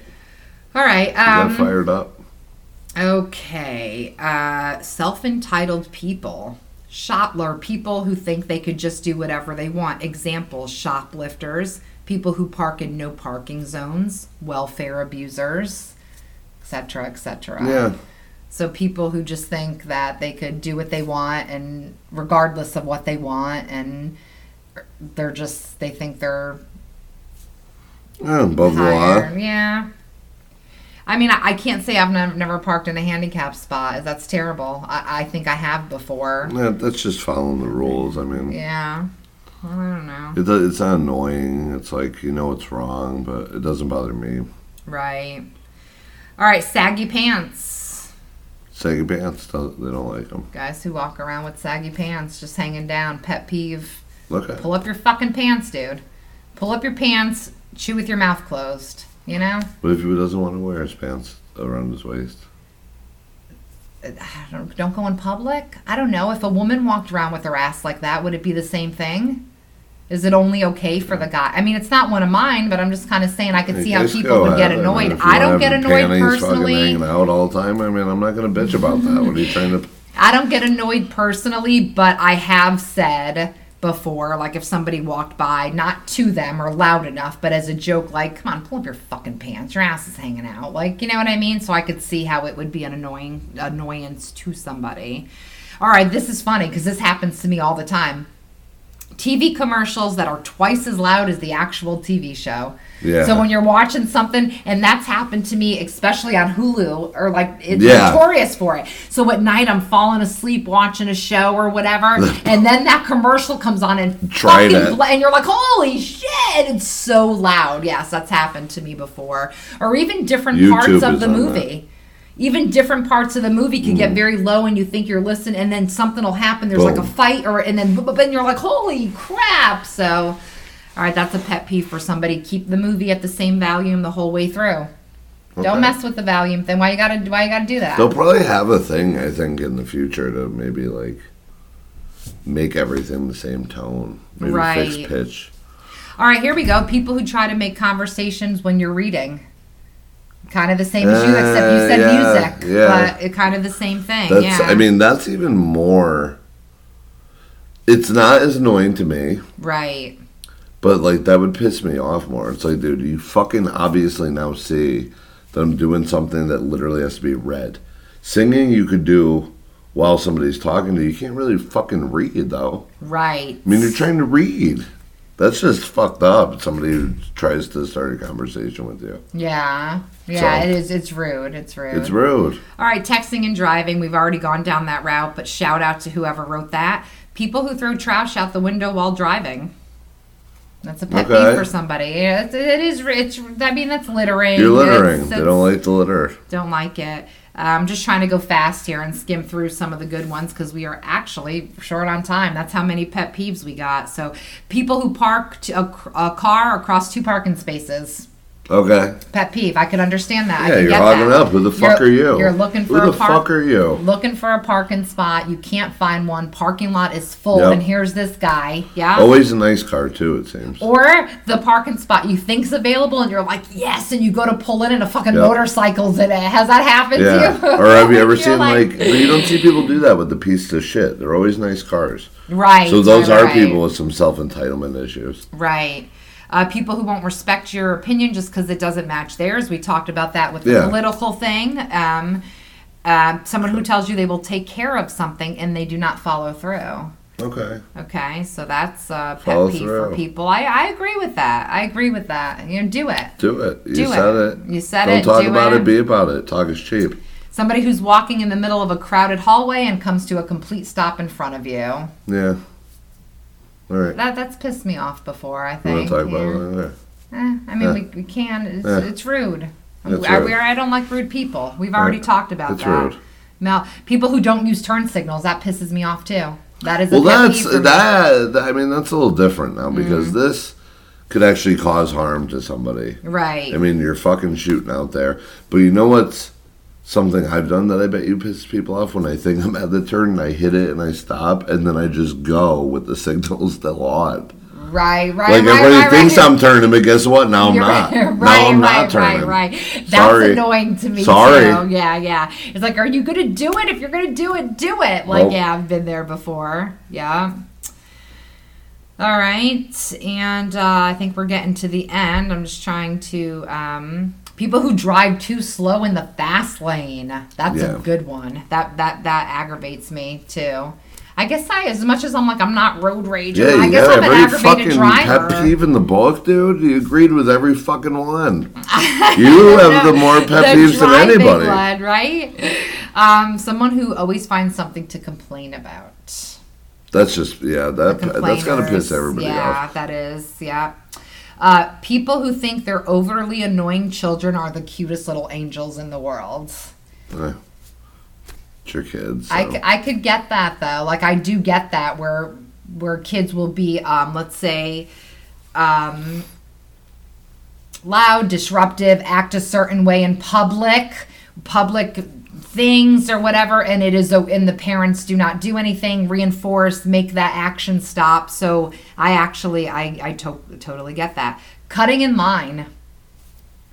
All right. You got Um, fired up. Okay. Uh, Self entitled people. Shopler, people who think they could just do whatever they want. Example shoplifters, people who park in no parking zones, welfare abusers, etc., etc. Yeah. So people who just think that they could do what they want and regardless of what they want and they're just they think they're above the law. Yeah. I mean, I, I can't say I've never, never parked in a handicap spot. That's terrible. I, I think I have before. Yeah, that's just following the rules. I mean, Yeah. I don't know. it, it's not annoying. It's like, you know it's wrong, but it doesn't bother me. Right. All right, saggy pants. Saggy pants, don't- they don't like them. Guys who walk around with saggy pants just hanging down. Pet peeve. Look at Pull up your fucking pants, dude. Pull up your pants. Chew with your mouth closed. You know, What if he doesn't want to wear his pants around his waist? I don't, don't go in public. I don't know. If a woman walked around with her ass like that, would it be the same thing? Is it only okay for the guy? I mean, it's not one of mine, but I'm just kind of saying I could see how people would get ahead. I mean, annoyed. I don't get annoyed personally. hanging out all the time. I mean, I'm not going to bitch about that. What are you trying to? I don't get annoyed personally, but I have said before, like if somebody walked by, not to them or loud enough, but as a joke, like, come on, pull up your fucking pants. Your ass is hanging out. Like, you know what I mean? So I could see how it would be an annoying annoyance to somebody. All right, this is funny because this happens to me all the time. TV commercials that are twice as loud as the actual TV show. Yeah. So when you're watching something, and that's happened to me, especially on Hulu, or like it's Yeah. notorious for it. So at night I'm falling asleep watching a show or whatever, and then that commercial comes on and Tried fucking and you're like, holy shit! It's so loud. Yes, that's happened to me before. Or even different YouTube parts of the movie. that. Even different parts of the movie can Mm. get very low, and you think you're listening, and then something will happen. There's like a fight, or and then but then you're like, holy crap! So. All right, that's a pet peeve for somebody. Keep the movie at the same volume the whole way through. Okay. Don't mess with the volume thing. Why you gotta why you gotta do that? They'll probably have a thing, I think, in the future to maybe like make everything the same tone, maybe Right. fix pitch. All right, here we go. People who try to make conversations when you're reading. Kind of the same as you, except you Uh, said yeah, music. yeah. But it kind of the same thing. That's, yeah. I mean, that's even more. It's not as annoying to me, right. but like that would piss me off more. It's like, dude, you fucking obviously now see that I'm doing something that literally has to be read. Singing you could do while somebody's talking to you. You can't really fucking read though. Right. I mean, you're trying to read. That's just fucked up. Somebody who tries to start a conversation with you. Yeah. Yeah, So- it is. It's rude. It's rude. It's rude. All right, texting and driving. We've already gone down that route, but shout out to whoever wrote that. People who throw trash out the window while driving. That's a pet Okay. peeve for somebody. It's, it is. It's. I mean, that's littering. You're littering. It's- they don't like the litter. don't like it. I'm just trying to go fast here and skim through some of the good ones because we are actually short on time. That's how many pet peeves we got. So, people who park a car across two parking spaces. Okay. Pet peeve. I can understand that. I Yeah, can you're get hogging that. up. Who the fuck You're- are you? You're looking for Who a the park- fuck are you? looking for a parking spot. You can't find one. Parking lot is full, Yep. and here's this guy. Yeah. Always a nice car too. It seems. Or the parking spot you think's available, and you're like, yes, and you go to pull in, and a fucking Yep. motorcycle's in it. Has that happened Yeah. to you? or have you ever You're seen like, but you don't see people do that with the piece of shit. They're always nice cars. right? So those right, are right, people with some self entitlement issues. right? Uh, people who won't respect your opinion just because it doesn't match theirs. We talked about that with the Yeah. political thing. Um, uh, someone who tells you they will take care of something and they do not follow through. Okay. Okay, so that's a pet Follow peeve through. for people. I, I agree with that. I agree with that. You know, do it. Do it. You Do said it. it. You said it. don't talk do about it. it. Be about it. Talk is cheap. Somebody who's walking in the middle of a crowded hallway and comes to a complete stop in front of you. Yeah. All right. That that's pissed me off before. I think. to talk yeah. about it? There. Eh, I mean, Eh. we, we can. It's, Eh. it's rude. It's I, rude. we- I don't like rude people. We've already Eh. talked about It's that. rude. Now, people who don't use turn signals that pisses me off too. That is a Well, that's that. I mean, that's a little different now because Mm-hmm. this could actually cause harm to somebody. Right. I mean, you're fucking shooting out there. But you know what's something I've done that I bet you pisses people off when I think I'm at the turn and I hit it and I stop and then I just go with the signal still on. right. Right. Like right, everybody right, thinks right. I'm turning, but guess what? Now I'm You're not. Right, now I'm right, not turning. right, right. That's Sorry. annoying to me Sorry. too. Yeah, yeah. It's like, are you gonna do it? If you're gonna do it, do it. Like, Nope. yeah, I've been there before. Yeah. All right, and uh, I think we're getting to the end. I'm just trying to. Um, people who drive too slow in the fast lane. That's Yeah. a good one. That that that aggravates me too. I guess I, as much as I'm like, I'm not road rage. Yeah, I guess got I'm an every aggravated fucking driver. pet peeve in the book, dude. You agreed with every fucking one. You have the more pet peeves than anybody. one, right? Um, someone who always finds something to complain about. That's just yeah. That that's gotta piss everybody yeah, off. Yeah, that is. Yeah. Uh, people who think their overly annoying children are the cutest little angels in the world. Eh. It's your kids. I, so. c- I could get that though. Like I do get that where where kids will be, um, let's say, um, loud, disruptive, act a certain way in public, public things or whatever, and it is, and the parents do not do anything, reinforce, make that action stop. So I actually, I, I to- totally get that. Cutting in line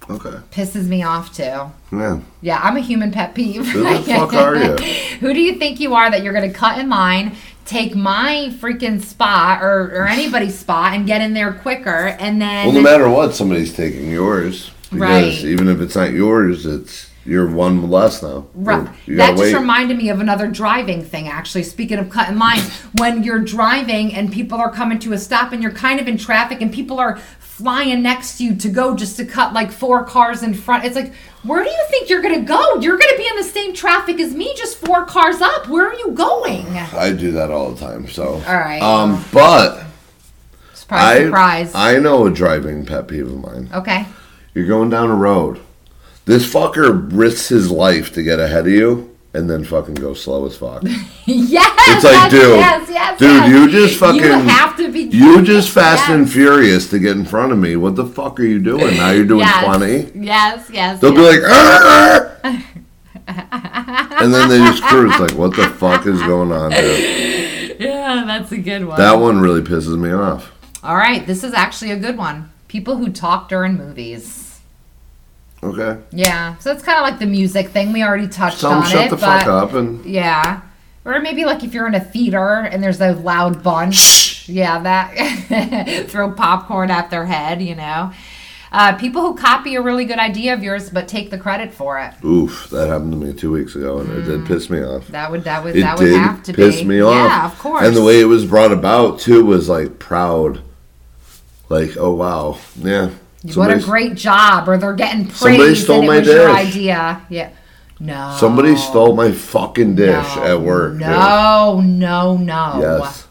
Okay. pisses me off too. Yeah. Yeah, I'm a human pet peeve. Who the fuck are you? Who do you think you are that you're going to cut in line, take my freaking spot or, or anybody's spot and get in there quicker and then Well, no matter what, somebody's taking yours. Because Right. even if it's not yours, it's you're one less now. Right. That just wait. reminded me of another driving thing, actually. Speaking of cutting lines, when you're driving and people are coming to a stop and you're kind of in traffic and people are flying next to you to go just to cut like four cars in front, it's like, where do you think you're going to go? You're going to be in the same traffic as me, just four cars up. Where are you going? I do that all the time. So. All right. Um, but Surprise, I surprise. I know a driving pet peeve of mine. okay. You're going down a road. This fucker risks his life to get ahead of you, and then fucking go slow as fuck. Yes. It's like, yes, dude, yes, yes, dude, yes. you just fucking, You have to be. you just fast and furious to get in front of me. What the fuck are you doing? Now you're doing twenty. Yes, yes. They'll be like, "Arr!" and then they just cruise. Like, what the fuck is going on? Dude? yeah, that's a good one. That one really pisses me off. All right, this is actually a good one. People who talk during movies. Okay, Yeah, so it's kind of like the music thing. We already touched them on shut it, the but fuck up and yeah, or maybe like if you're in a theater and there's a loud bunch. Yeah, that throw popcorn at their head. You know, uh, people who copy a really good idea of yours but take the credit for it. oof, that happened to me two weeks ago, and it did piss me off. That would that would It Mm. that would have to piss be. me off. Yeah, of course. And the way it was brought about too was like proud. Like, oh wow, yeah. What a great job, or they're getting praised Somebody stole and it my was your dish. idea. Yeah, no. Somebody stole my fucking dish No, at work. dude. No, no, no. Yes.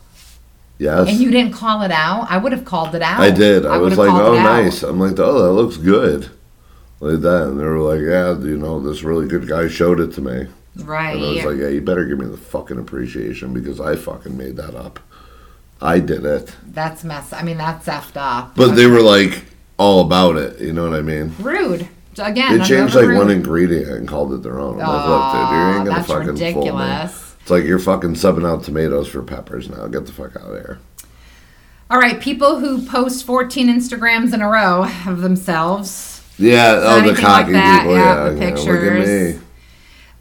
Yes. And you didn't call it out? I would have called it out. I did. I, was like, oh, nice. I'm like, oh, that looks good. Like that. And they were like, yeah, you know, this really good guy showed it to me. Right. And I was like, yeah, you better give me the fucking appreciation because I fucking made that up. I did it. that's mess. I mean, that's effed up. But they were like all about it. You know what I mean? rude. Again, They changed like one ingredient and called it their own. I'm like, look, dude, you ain't gonna that's fucking fool me. ridiculous. It's like you're fucking subbing out tomatoes for peppers now. Get the fuck out of here. All right, people who post 14 Instagrams in a row of themselves. Yeah, oh, the cocky like people. yeah, Yeah, the yeah, pictures.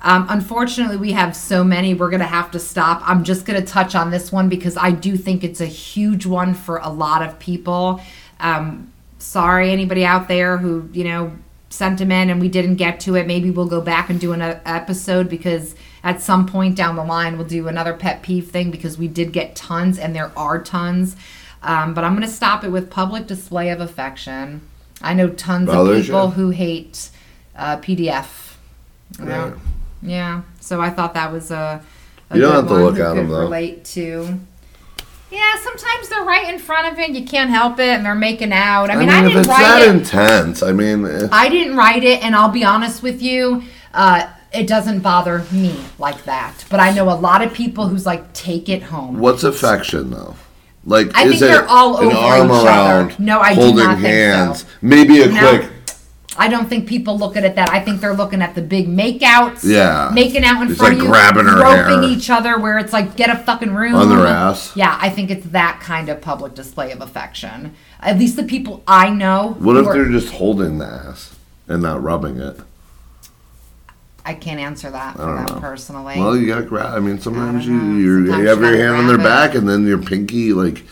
Um, unfortunately, we have so many. We're going to have to stop. I'm just going to touch on this one because I do think it's a huge one for a lot of people. Um, sorry, anybody out there who, you know, sent them in and we didn't get to it. Maybe we'll go back and do an uh, episode because at some point down the line, we'll do another pet peeve thing because we did get tons and there are tons. Um, but I'm going to stop it with public display of affection. I know tons Bothers of people who hate uh, PDA. You know? Yeah. Yeah, so I thought that was a. a You don't good have to look at could 'em, though. Relate to. Yeah, sometimes they're right in front of it. You can't help it, and they're making out. I mean, I, if didn't it's write that it. intense, I mean, eh, I didn't write it, and I'll be honest with you. Uh, it doesn't bother me like that. But I know a lot of people who's like, take it home. what's affection though? Like, I is think it they're all an over arm each other. around, No, I do holding not think so. hands, maybe a No. quick. I don't think people look at it that. I think they're looking at the big makeouts. Yeah. Making out in It's front like of you. grabbing her roping hair. each other where it's like, get a fucking room. On their ass. Yeah, I think it's that kind of public display of affection. At least the people I know. What if are- they're just holding the ass and not rubbing it? I can't answer that for them know. personally. Well, you gotta grab. I mean, sometimes you you're, Sometimes you have you your hand on their it. back, and then your pinky like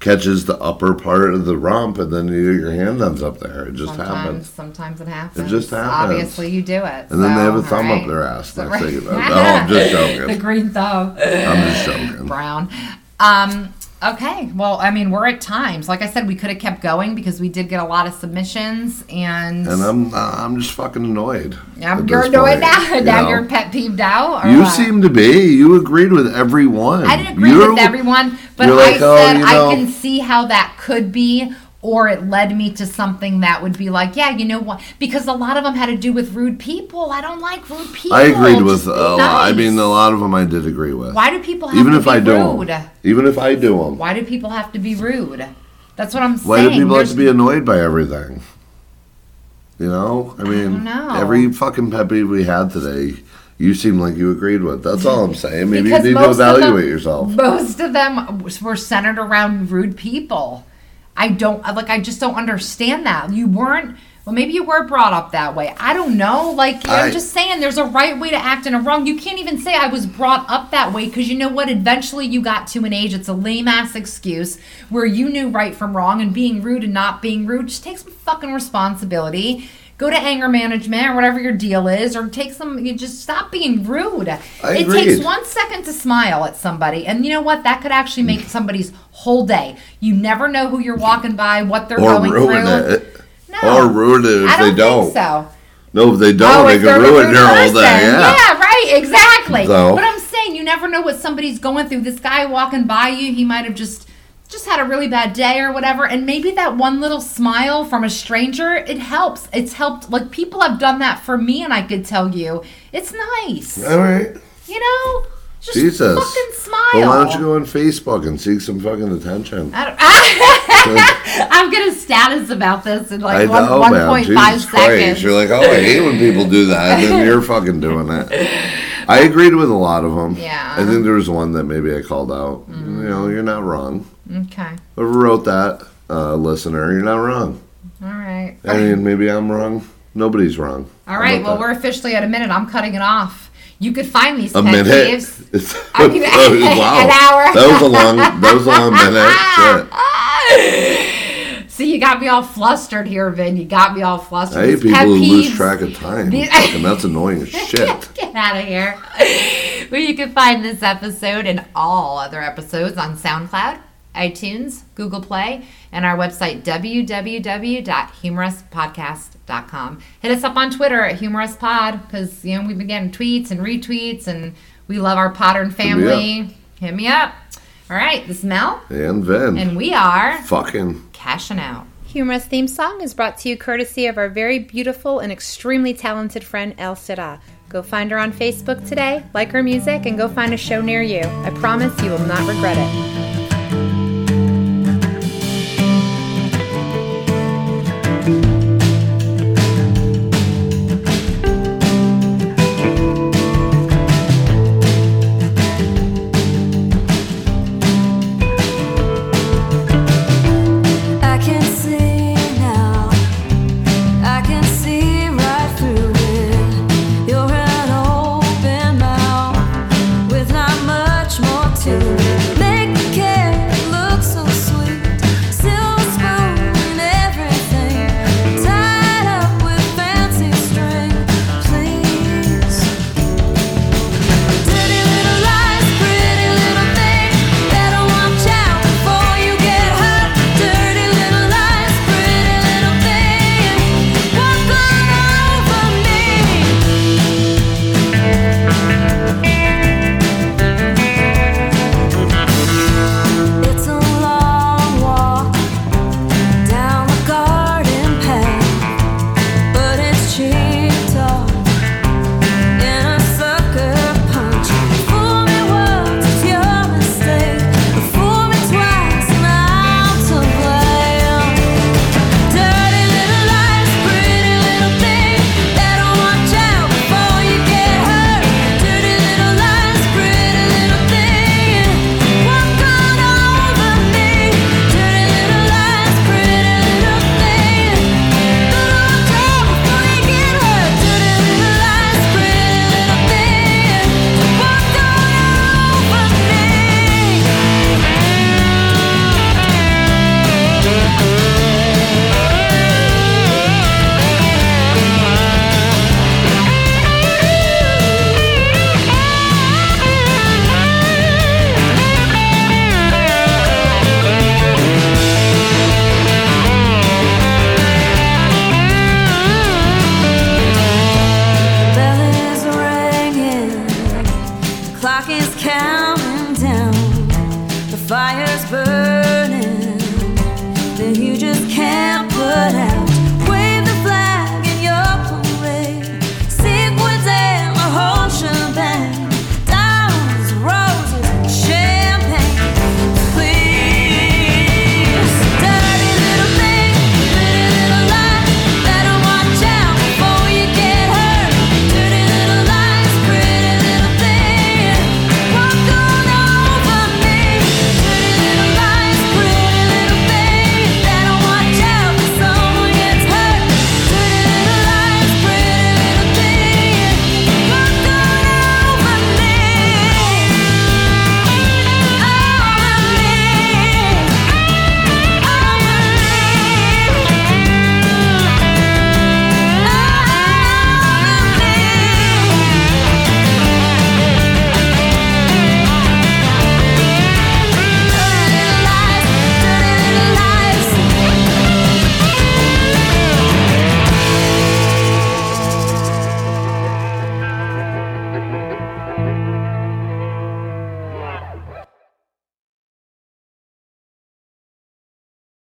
catches the upper part of the rump, and then you, your hand ends up there. It just sometimes, happens. sometimes it happens. It just happens. Obviously, you do it. And then they have a thumb right. up their ass. So, right. thing you know. No, I'm just joking. the green thumb. I'm just joking. brown. Um, okay. Well, I mean, we're at times. Like I said, we could have kept going because we did get a lot of submissions, and, And I'm uh, I'm just fucking annoyed. I'm- you're annoyed point, now. you now know? you're pet peeved out. Or You what? seem to be. You agreed with everyone. I didn't agree You're- with everyone, but I like, oh, said you know- I can see how that could be. Or it led me to something that would be like, yeah, you know what? Because a lot of them had to do with rude people. I don't like rude people. I agreed with a lot. I mean, a lot of them I did agree with. Why do people have Even to if be I do rude? them. Even if I do them. Why do people have to be rude? That's what I'm saying. Why do people have to be annoyed by everything? You know, I mean, know. every fucking peeve we had today, you seem like you agreed with. That's all I'm saying. Maybe Because you need to of them- evaluate yourself. Most of them were centered around rude people. I don't like. I just don't understand that. You weren't. Well, maybe you were brought up that way. I don't know. Like I- I'm just saying, there's a right way to act and a wrong. You can't even say I was brought up that way because you know what? Eventually, you got to an age. It's a lame ass excuse where you knew right from wrong, and being rude and not being rude. Just take some fucking responsibility. Go to anger management or whatever your deal is, or take some. You just stop being rude. I it agreed. takes one second to smile at somebody, and you know what? That could actually make mm. somebody's whole day. You never know who you're walking by, what they're Or going ruin through. it. No, Or ruin it if I don't, they don't. think so. No, if they don't, oh, they can ruin your whole day. Yeah. right, exactly. So- But I'm saying you never know what somebody's going through. This guy walking by you, he might have just just had a really bad day or whatever, and maybe that one little smile from a stranger, it helps. It's helped. Like people have done that for me, and I could tell you, it's nice. All right. You know, just Jesus. fucking smile. Well, why don't you go on Facebook and seek some fucking attention? I I'm gonna status about this in I like one know, one man. Jesus five Christ. seconds. You're like, oh, I hate when people do that, and then you're fucking doing it. I agreed with a lot of them. Yeah. I think there was one that maybe I called out. Mm. You know, you're not wrong. Okay, Whoever wrote that, uh, listener, you're not wrong. all right, I mean, maybe I'm wrong. Nobody's wrong. all right. Well, that? we're officially at a minute. I'm cutting it off. You could find these a minute. I mean, wow. an hour. That was a long. That was a long minute. Shit. See, you got me all flustered here, Vin. You got me all flustered. I hate people who lose track of time. Fucking, that's annoying as shit. Get out of here. Well, you can find this episode and all other episodes on SoundCloud, iTunes, Google Play, and our website, www.humourouspodcast.com. Hit us up on Twitter at HumorousPod because, you know, we've been getting tweets and retweets and we love our Pottern family. Hit me up. All right, this is Mel, And Vin. and we are fucking. cashing out. Humorous theme song is brought to you courtesy of our very beautiful and extremely talented friend El Sira. Go find her on Facebook today, like her music, and go find a show near you. I promise you will not regret it.